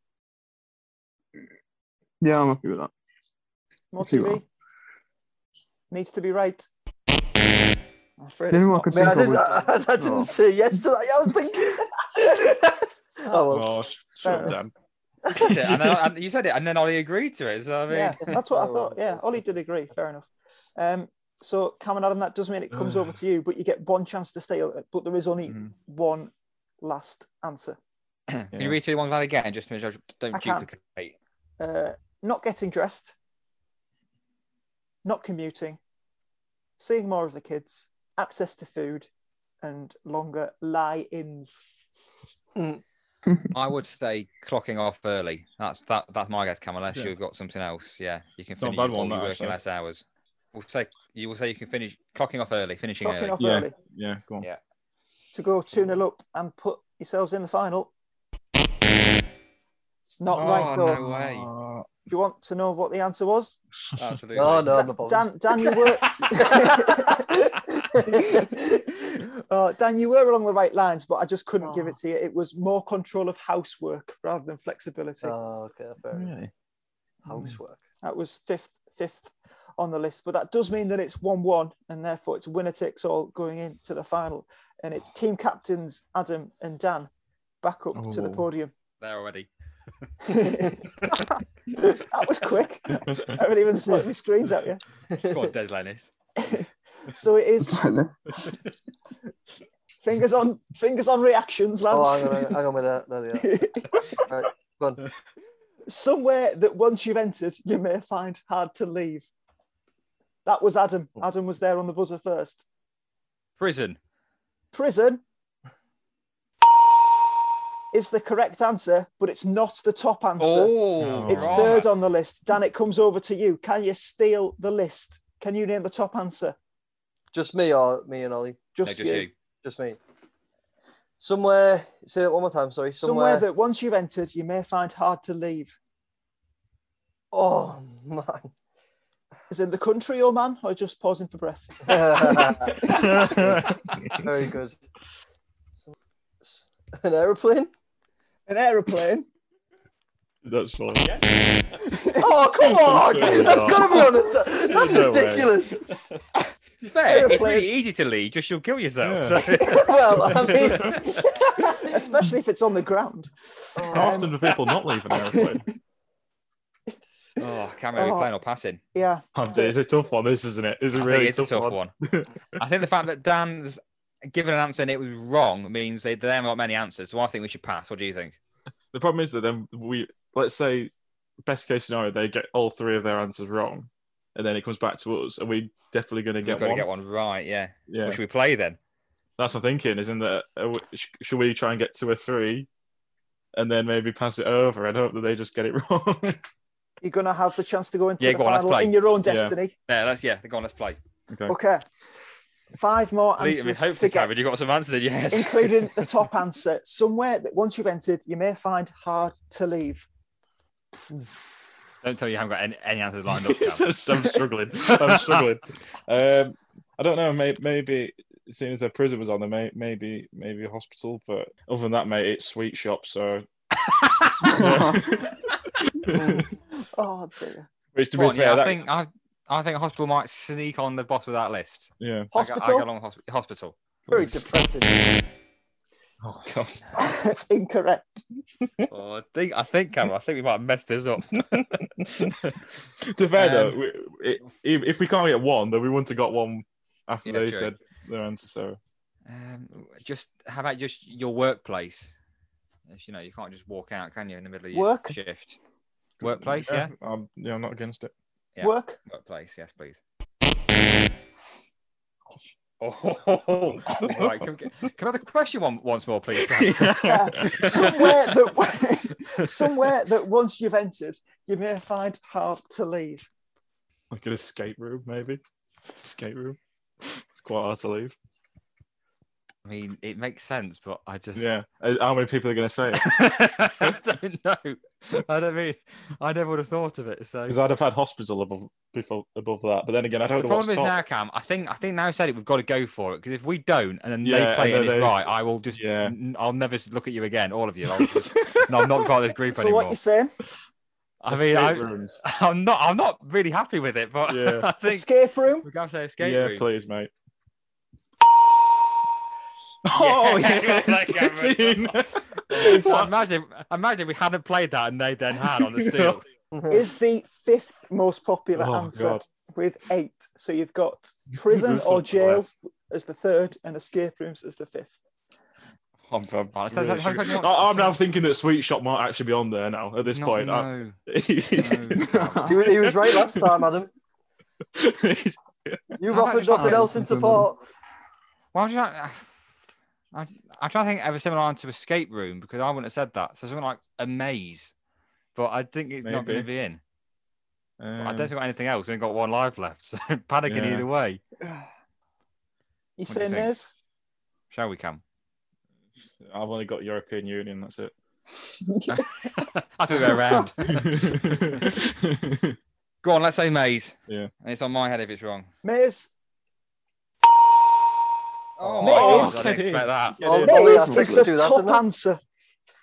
Yeah, I'm happy with that. More TV. are. Needs to be right. I'm afraid it's Anyone not. could man, I didn't, it. I, didn't Oh. say yes to that. I was thinking. oh well. Oh, shut down. You said it, and, then, and you said it, and then Ollie agreed to it. So I mean, Yeah, that's what I thought. Yeah, Ollie did agree. Fair enough. Um, so, Cam and Adam, that does mean it comes over to you, but you get one chance to stay. But there is only Mhm. one last answer. can Yeah. you read through the ones out again, just to make sure I don't I can. duplicate? Uh, not getting dressed, not commuting, seeing more of the kids, access to food, and longer lie-ins. I would say clocking off early. That's that. That's my guess, Cam. Unless Yeah. you've got something else, yeah, you can It's not a finish. bad one, that, working actually. less hours. We'll say you will say you can finish clocking off early, finishing Clocking early. off Yeah. early Yeah, go on. Yeah. to go 2 0 up and put yourselves in the final. It's not oh right, though. no way! Uh, Do you want to know what the answer was? Absolutely. No, no, Da- no. Dan, Dan, you were. oh, Dan, you were along the right lines, but I just couldn't give oh. it to you. It was more control of housework rather than flexibility. Oh, okay, fair. enough. really? Housework. That was fifth, fifth on the list, but that does mean that it's one-one, and therefore it's winner takes all going into the final. And it's team captains Adam and Dan back up to the Oh. podium. There already. that was quick. I haven't even sorted my screens out yet. Go on, Des Lennis. So it is fingers on fingers on reactions, oh, lads. Oh, hang on, hang on with that. There they are. Right, go on. Somewhere that once you've entered, you may find hard to leave. That was Adam. Adam was there on the buzzer first. Prison. Prison is the correct answer, but it's not the top answer. Oh, it's right. third on the list. Dan, it comes over to you. Can you steal the list? Can you name the top answer? Just me or me and Ollie? No, Just, just you. you. Just me. Somewhere. Say that one more time. Sorry. Somewhere Somewhere. that once you've entered, you may find hard to leave. Oh man. Is it the country, or man, or just pausing for breath? Very good. An aeroplane? An aeroplane. That's fine. Oh come on! Surely That's not. gotta be on the. T- that's No ridiculous. To be fair, it's Airplane. really easy to leave. Just you'll kill yourself. Yeah. So. well, I mean, especially if it's on the ground. How often do people not leave an airplane? oh, camera Oh. playing or passing. Yeah. Oh, it's a tough one, this isn't it? It's a I really it's tough, a tough one. one. I think the fact that Dan's given an answer and it was wrong means they, they haven't got many answers. So I think we should pass. What do you think? The problem is that then we let's say best case scenario they get all three of their answers wrong, and then it comes back to us, and we're definitely going to get one. get one right. Yeah. Yeah, What should we play then? that's what I'm thinking. Isn't that uh, w- sh- should we try and get two or three, and then maybe pass it over and hope that they just get it wrong? You're going to have the chance to go into Yeah, the go final play. in your own destiny. Yeah. destiny. Yeah, let's yeah. Go on, let's play. okay. Okay. Five more I mean, answers hopefully, to get, you got some answers in your head. including the top answer. Somewhere that once you've entered, you may find hard to leave. Don't tell me you haven't got any, any answers lined up. Cam. I'm struggling. I'm struggling. Um, I don't know. Maybe, maybe seeing as their prison was on there, may, maybe maybe a hospital. But other than that, mate, it's sweet shop. So. Oh dear. which to be on, fair, yeah, I think I, I think a hospital might sneak on the bottom of that list. yeah. I go- I Hospital. along with hosp- hospital. Very depressing. Oh God. it's incorrect. Oh, I think I think Cameron, I think we might have messed this up. to be fair though, Um, we, if we can't get one, then we wouldn't have got one after Yeah, they true. said their answer. So Um, just how about just your workplace? If, You know, you can't just walk out, can you, in the middle of your Work? shift? Workplace, yeah. I'm, yeah, I'm not against it. Yeah. Work. Workplace, yes, please. Oh, right. Can, can I have the question one once more, please? Yeah. somewhere that somewhere that once you've entered, you may find hard to leave. Like an escape room, maybe. Escape room. It's quite hard to leave. I mean, it makes sense, but I just Yeah. Uh, How many people are going to say it? I don't know. I don't mean I never would have thought of it. So Because I'd have had hospital above before above that. But then again, I don't the know what's problem is top. now, Cam. I think I think now I said it. We've got to go for it because if we don't and then Yeah, they play and it and it's right, I will just Yeah. n- I'll never look at you again, all of you. I'll just, no, I'm not part of this group So anymore. what you're saying? I mean, I, rooms. I'm not I'm not really happy with it, but Yeah. I think Escape room. we gotta say escape yeah, room. please, mate. Yeah, Oh, well yes, done, Cameron. get in. Is- imagine, imagine we hadn't played that and they then had on the steel. is the fifth most popular Oh, answer God. with eight. So you've got prison or jail blessed. as the third and escape rooms as the fifth. I'm, I'm, Right, really you I'm now thinking that Sweet Shop might actually be on there now at this No, point. I- no, no, He, he was right last time, Adam. You've offered nothing else in support. Why did I? I I'm trying to think of a similar answer to escape room because I wouldn't have said that. So something like a maze, but I think it's not going to be in. I don't Um, think we've got anything else. We've only got one life left, so panicking Yeah. either way. You do you saying think? Maze? Shall we, Cam? I've only got European Union. That's it. I think we're around. Go on, let's say maze. Yeah. And it's on my head if it's wrong. Maze. Oh, Maze? my God, I Get didn't expect that. Get Oh, in. Ollie, I Maze text is the that, top didn't answer.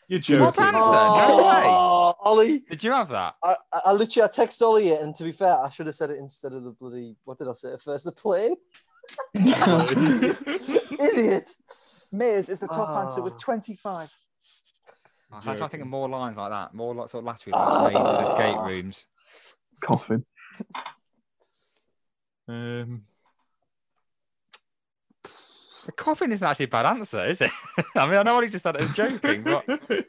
You're Top joking. answer. No way. Oh, Ollie, Did you have that? I, I- I literally I text Ollie it, and to be fair, I should have said it instead of the bloody what did I say first? The plane. Idiot. Maze is the top answer with Oh. 25. I was trying to think of more lines like that, more like sort of Latvian Ah. like mazes, escape rooms. Coffin. um, The coffin isn't actually a bad answer, is it? I mean, I know what he just said it as joking, but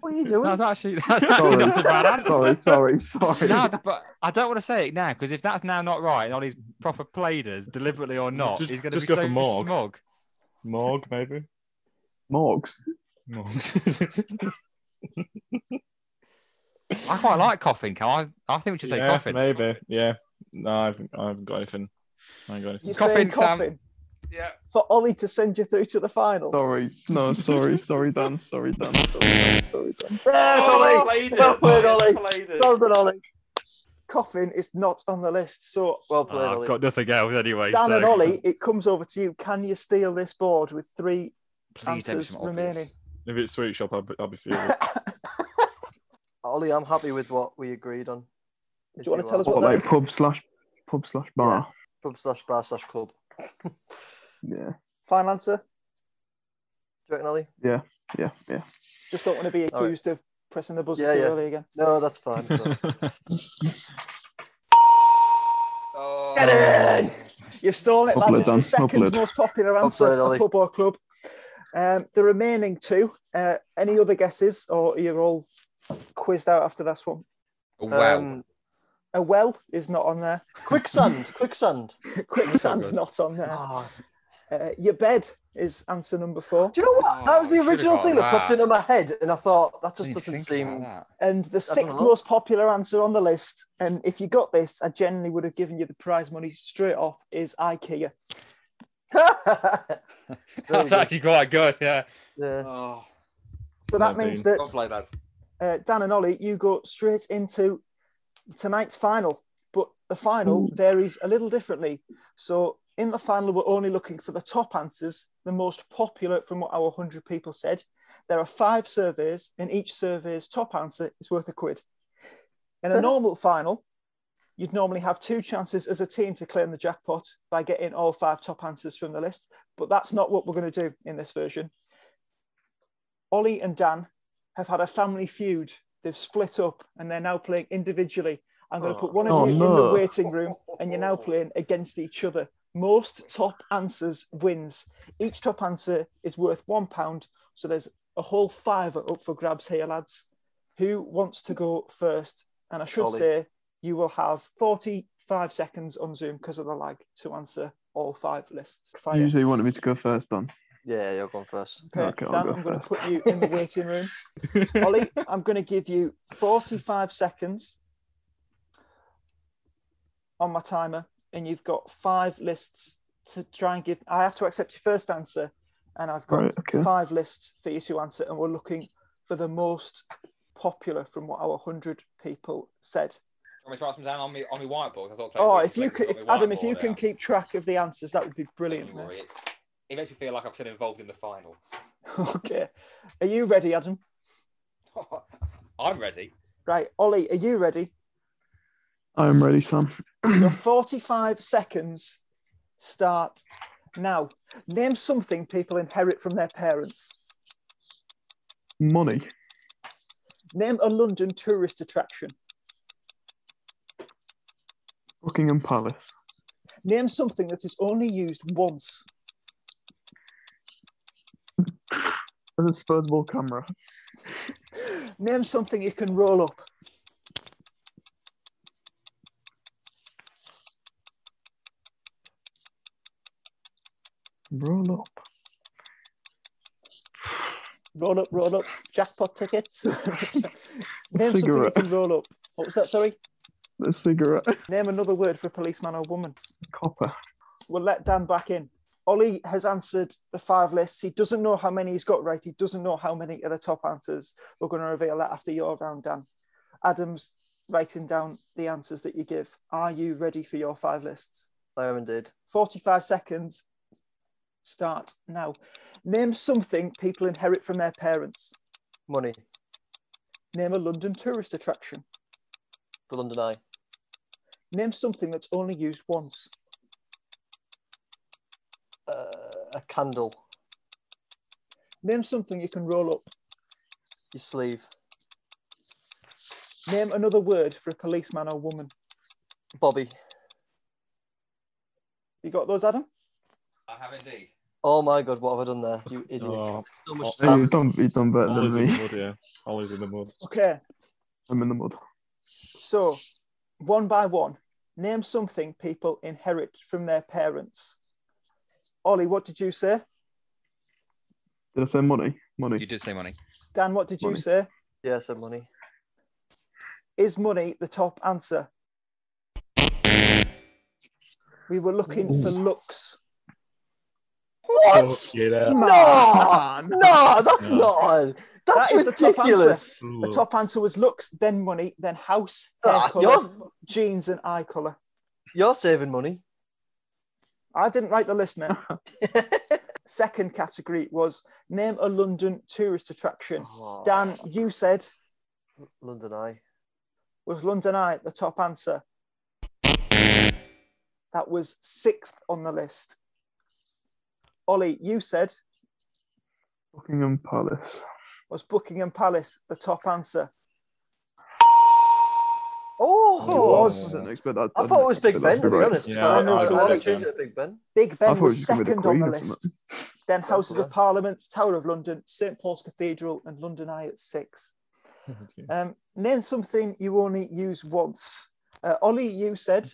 What are you doing? that's actually that's actually Sorry. not a bad answer. Sorry, sorry, sorry. No, but I don't want to say it now because if that's now not right, and all he's proper played us deliberately or not, Just- he's going to be just go so for morgue. smug. Morg, maybe. Morgs. Morgs. I quite like coffin. Can I? I think we should say yeah, coffin. maybe. Yeah. No, I haven't, I haven't got anything. I ain't got anything. You're Coffin, saying Sam. Coffin Yeah. for Ollie to send you through to the final. Sorry. No, sorry, sorry, Dan. Sorry, Dan. Sorry, Dan. Sorry, Dan. Yes, Oh, Ollie. Well played, Ollie. Well done, Ollie. Coffin is not on the list. So Well played, Oh, I've Ollie. got nothing else anyway. Dan so- and Ollie, it comes over to you. Can you steal this board with three Please answers something obvious. remaining? If it's Sweet Shop, I'll be, I'll be furious. Ollie, I'm happy with what we agreed on. Do you wanna If tell us are. What, that like is? pub slash pub slash bar? Pub slash bar slash club. Yeah, Final answer. Do you reckon, Ollie? yeah, yeah, yeah. Just don't want to be All right. accused of pressing the buzzer Yeah, too yeah. early again. No, that's fine. So. Oh. Get in! You've stolen it, Well lads. played, It's the second played. most popular answer played, for Ollie. pub or club. Um, the remaining two, uh, any other guesses, or you're all quizzed out after this one? Wow. Um, A well is not on there. quicksand, quicksand. Quicksand's not on there. Oh, Uh, your bed is answer number four. do you know what? That was the Oh, I should've original thing that popped into my head, and I thought that just doesn't seem. And the sixth most popular answer on the list, and if you got this, I genuinely would have given you the prize money straight off, is IKEA. that. That's good. actually quite good. Yeah. yeah. Oh, So that Well means been. that well played, lads. uh, Dan and Ollie, you go straight into tonight's final. But the final varies a little differently. So in the final, we're only looking for the top answers, the most popular from what our 100 people said. There are five surveys, and each survey's top answer is worth a quid. In a uh-huh. normal final, you'd normally have two chances as a team to claim the jackpot by getting all five top answers from the list, but that's not what we're going to do in this version. Ollie and Dan have had a family feud. They've split up and they're now playing individually. I'm going to oh, put one of Oh, you in the waiting room and you're now playing against each other. Most top answers wins. Each top answer is worth one pound. So there's a whole fiver up for grabs here, lads. Who wants to go first? And I should Ollie. say you will have 45 seconds on Zoom because of the lag to answer all five lists. Fire. Usually wanted me to go first, Don. Yeah, you're going first. Okay, Okay, I'll Dan, go I'm going to put you in the waiting room. Ollie, I'm going to give you 45 seconds on my timer, and you've got five lists to try and give. I have to accept your first answer, and I've got Right, okay. five lists for you to answer, and we're looking for the most popular from what our 100 people said. Want me to write some down on me on my whiteboard? I thought Oh, if you could, if Adam, if you whiteboard, can keep track of the answers, that would be brilliant. Worry. It, it makes me feel like I'm still involved in the final. okay, are you ready, Adam? I'm ready. Right, Ollie, are you ready? I'm ready, Sam. Your 45 seconds start now. Name something people inherit from their parents. Money. Name a London tourist attraction. Buckingham Palace. Name something that is only used once. A disposable camera. Name something you can roll up. Roll up. Roll up, roll up. Jackpot tickets. Name something you can roll up. What was that? Sorry. A cigarette. Name another word for a policeman or woman. Copper. We'll let Dan back in. Ollie has answered the five lists. He doesn't know how many he's got right. He doesn't know how many are the top answers. We're going to reveal that after your round, Dan. Adam's writing down the answers that you give. Are you ready for your five lists? I am indeed. 45 seconds. Start now. Name something people inherit from their parents. Money. Name a London tourist attraction. The London Eye. Name something that's only used once. Uh, a candle. Name something you can roll up. Your sleeve. Name another word for a policeman or woman. Bobby. You got those, Adam? I have indeed. Oh my god, what have I done there? You idiot. Oh. oh. so much oh, Hey, time. you've done, you've done better Ollie's than in the me. mud, yeah. Ollie's in the mud. Okay, I'm in the mud. so one by one, name something people inherit from their parents. Ollie, what did you say? Did I say money? Money. You did say money. Dan, what did you say? Yeah, said money. Is money the top answer? We were looking for looks. What? No, no, that's No. not on. That's That is the top ridiculous. The top answer was looks, then money, then house, hair Ah, colour, yours- jeans, and eye colour. You're saving money. I didn't write the list, mate. Second category was name a London tourist attraction. Oh, Dan, you said London Eye. was London Eye the top answer? That was sixth on the list. Ollie, you said Buckingham Palace. was Buckingham Palace the top answer. Oh, It it was. I didn't expect that. I thought it was Big Ben, to be right. honest. Yeah, I, I know, I, I, I- changed it to Big Ben. Big Ben was was just gonna be the second on the Queen or something. list. Then Houses of. Parliament, Tower of London, St Paul's Cathedral, and London Eye at six. Um, name something you only use once. Uh, Ollie, you said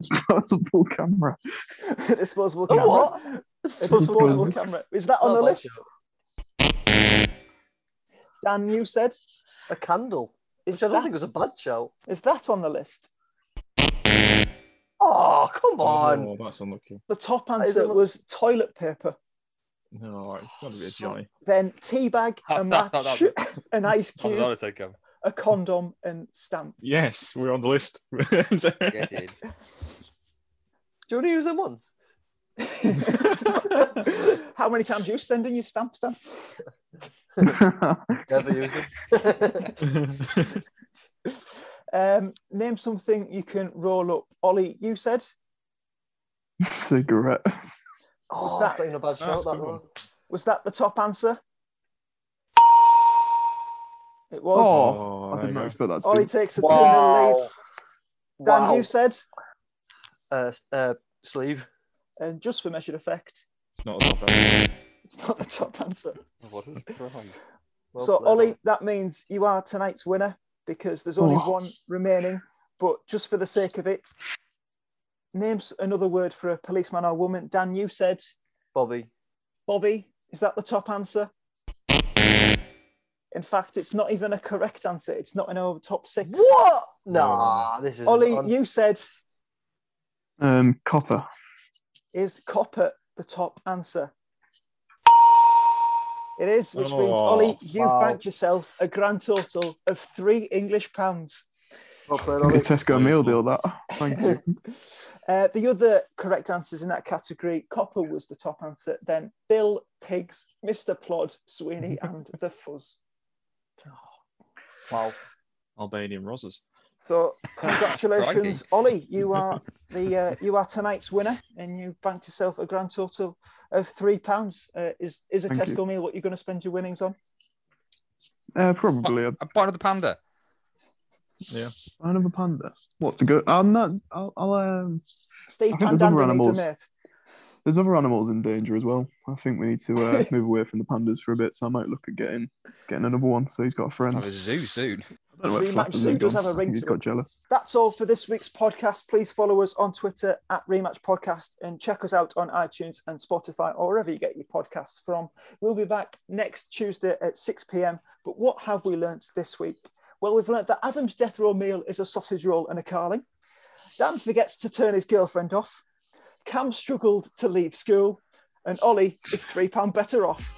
Disposable camera. disposable Oh, camera. what? A disposable camera. Is that on oh, the list? Dan, you said A candle, is which I don't that, think was a bad show. is that on the list? Oh, come oh, on. Oh, that's unlucky. The top answer on the- was toilet paper. No, it's got to be a Johnny. Then teabag, a match, an ice cube, honest take him. A condom, and stamp. Yes, we're on the list. Get in. Do you only use them once? How many times you send in your stamp stamp? Never use them. Um, name something you can roll up. Ollie, you said Cigarette. Oh, that- that's not a bad shout. That's That a good one. one. was that the top answer? It was. Oh, I there you did not expect that to Ollie be. takes a 2 0 lead. Dan, Wow. you said, Uh, uh, sleeve. and just for measured effect, It's not a top answer. it's not the top answer. What a surprise. Well so, played, Ollie, that means you are tonight's winner because there's only Oh. one remaining. But just for the sake of it, names another word for a policeman or woman. Dan, you said Bobby. Bobby. Is that the top answer? In fact, it's not even a correct answer. It's not in our top six. What? Nah, this is Ollie, on. you said Um, copper. is copper the top answer? It is, which means Oh, Ollie, you've wow. banked yourself a grand total of three English pounds. Well played, Like a Tesco meal deal. That. Thank you. Uh, the other correct answers in that category, copper was the top answer. Then Bill, Pigs, Mr. Plod, Sweeney, and the Fuzz. Wow. Albanian roses. So congratulations, Ollie. You are the uh, you are tonight's winner, and you banked yourself a grand total of three pounds. Uh, is is a Thank Tesco you. meal what you're going to spend your winnings on? Uh, probably a A bite of the panda. sign of a panda. What to go? I'm not. I'll. I'll um, Steve I think there's other Pandanda needs a mate. There's other animals in danger as well. I think we need to uh, move away from the pandas for a bit. So I might look at getting getting another one. So he's got a friend. Have a zoo soon. I don't know where Rematch Zoo does gone. have a I ring think He's to got it. jealous. That's all for this week's podcast. Please follow us on Twitter at Rematch Podcast and check us out on iTunes and Spotify or wherever you get your podcasts from. We'll be back next Tuesday at 6 p.m. But what have we learnt this week? Well, we've learnt that Adam's death row meal is a sausage roll and a carling. Dan forgets to turn his girlfriend off. Cam struggled to leave school. And Ollie is £3 better off.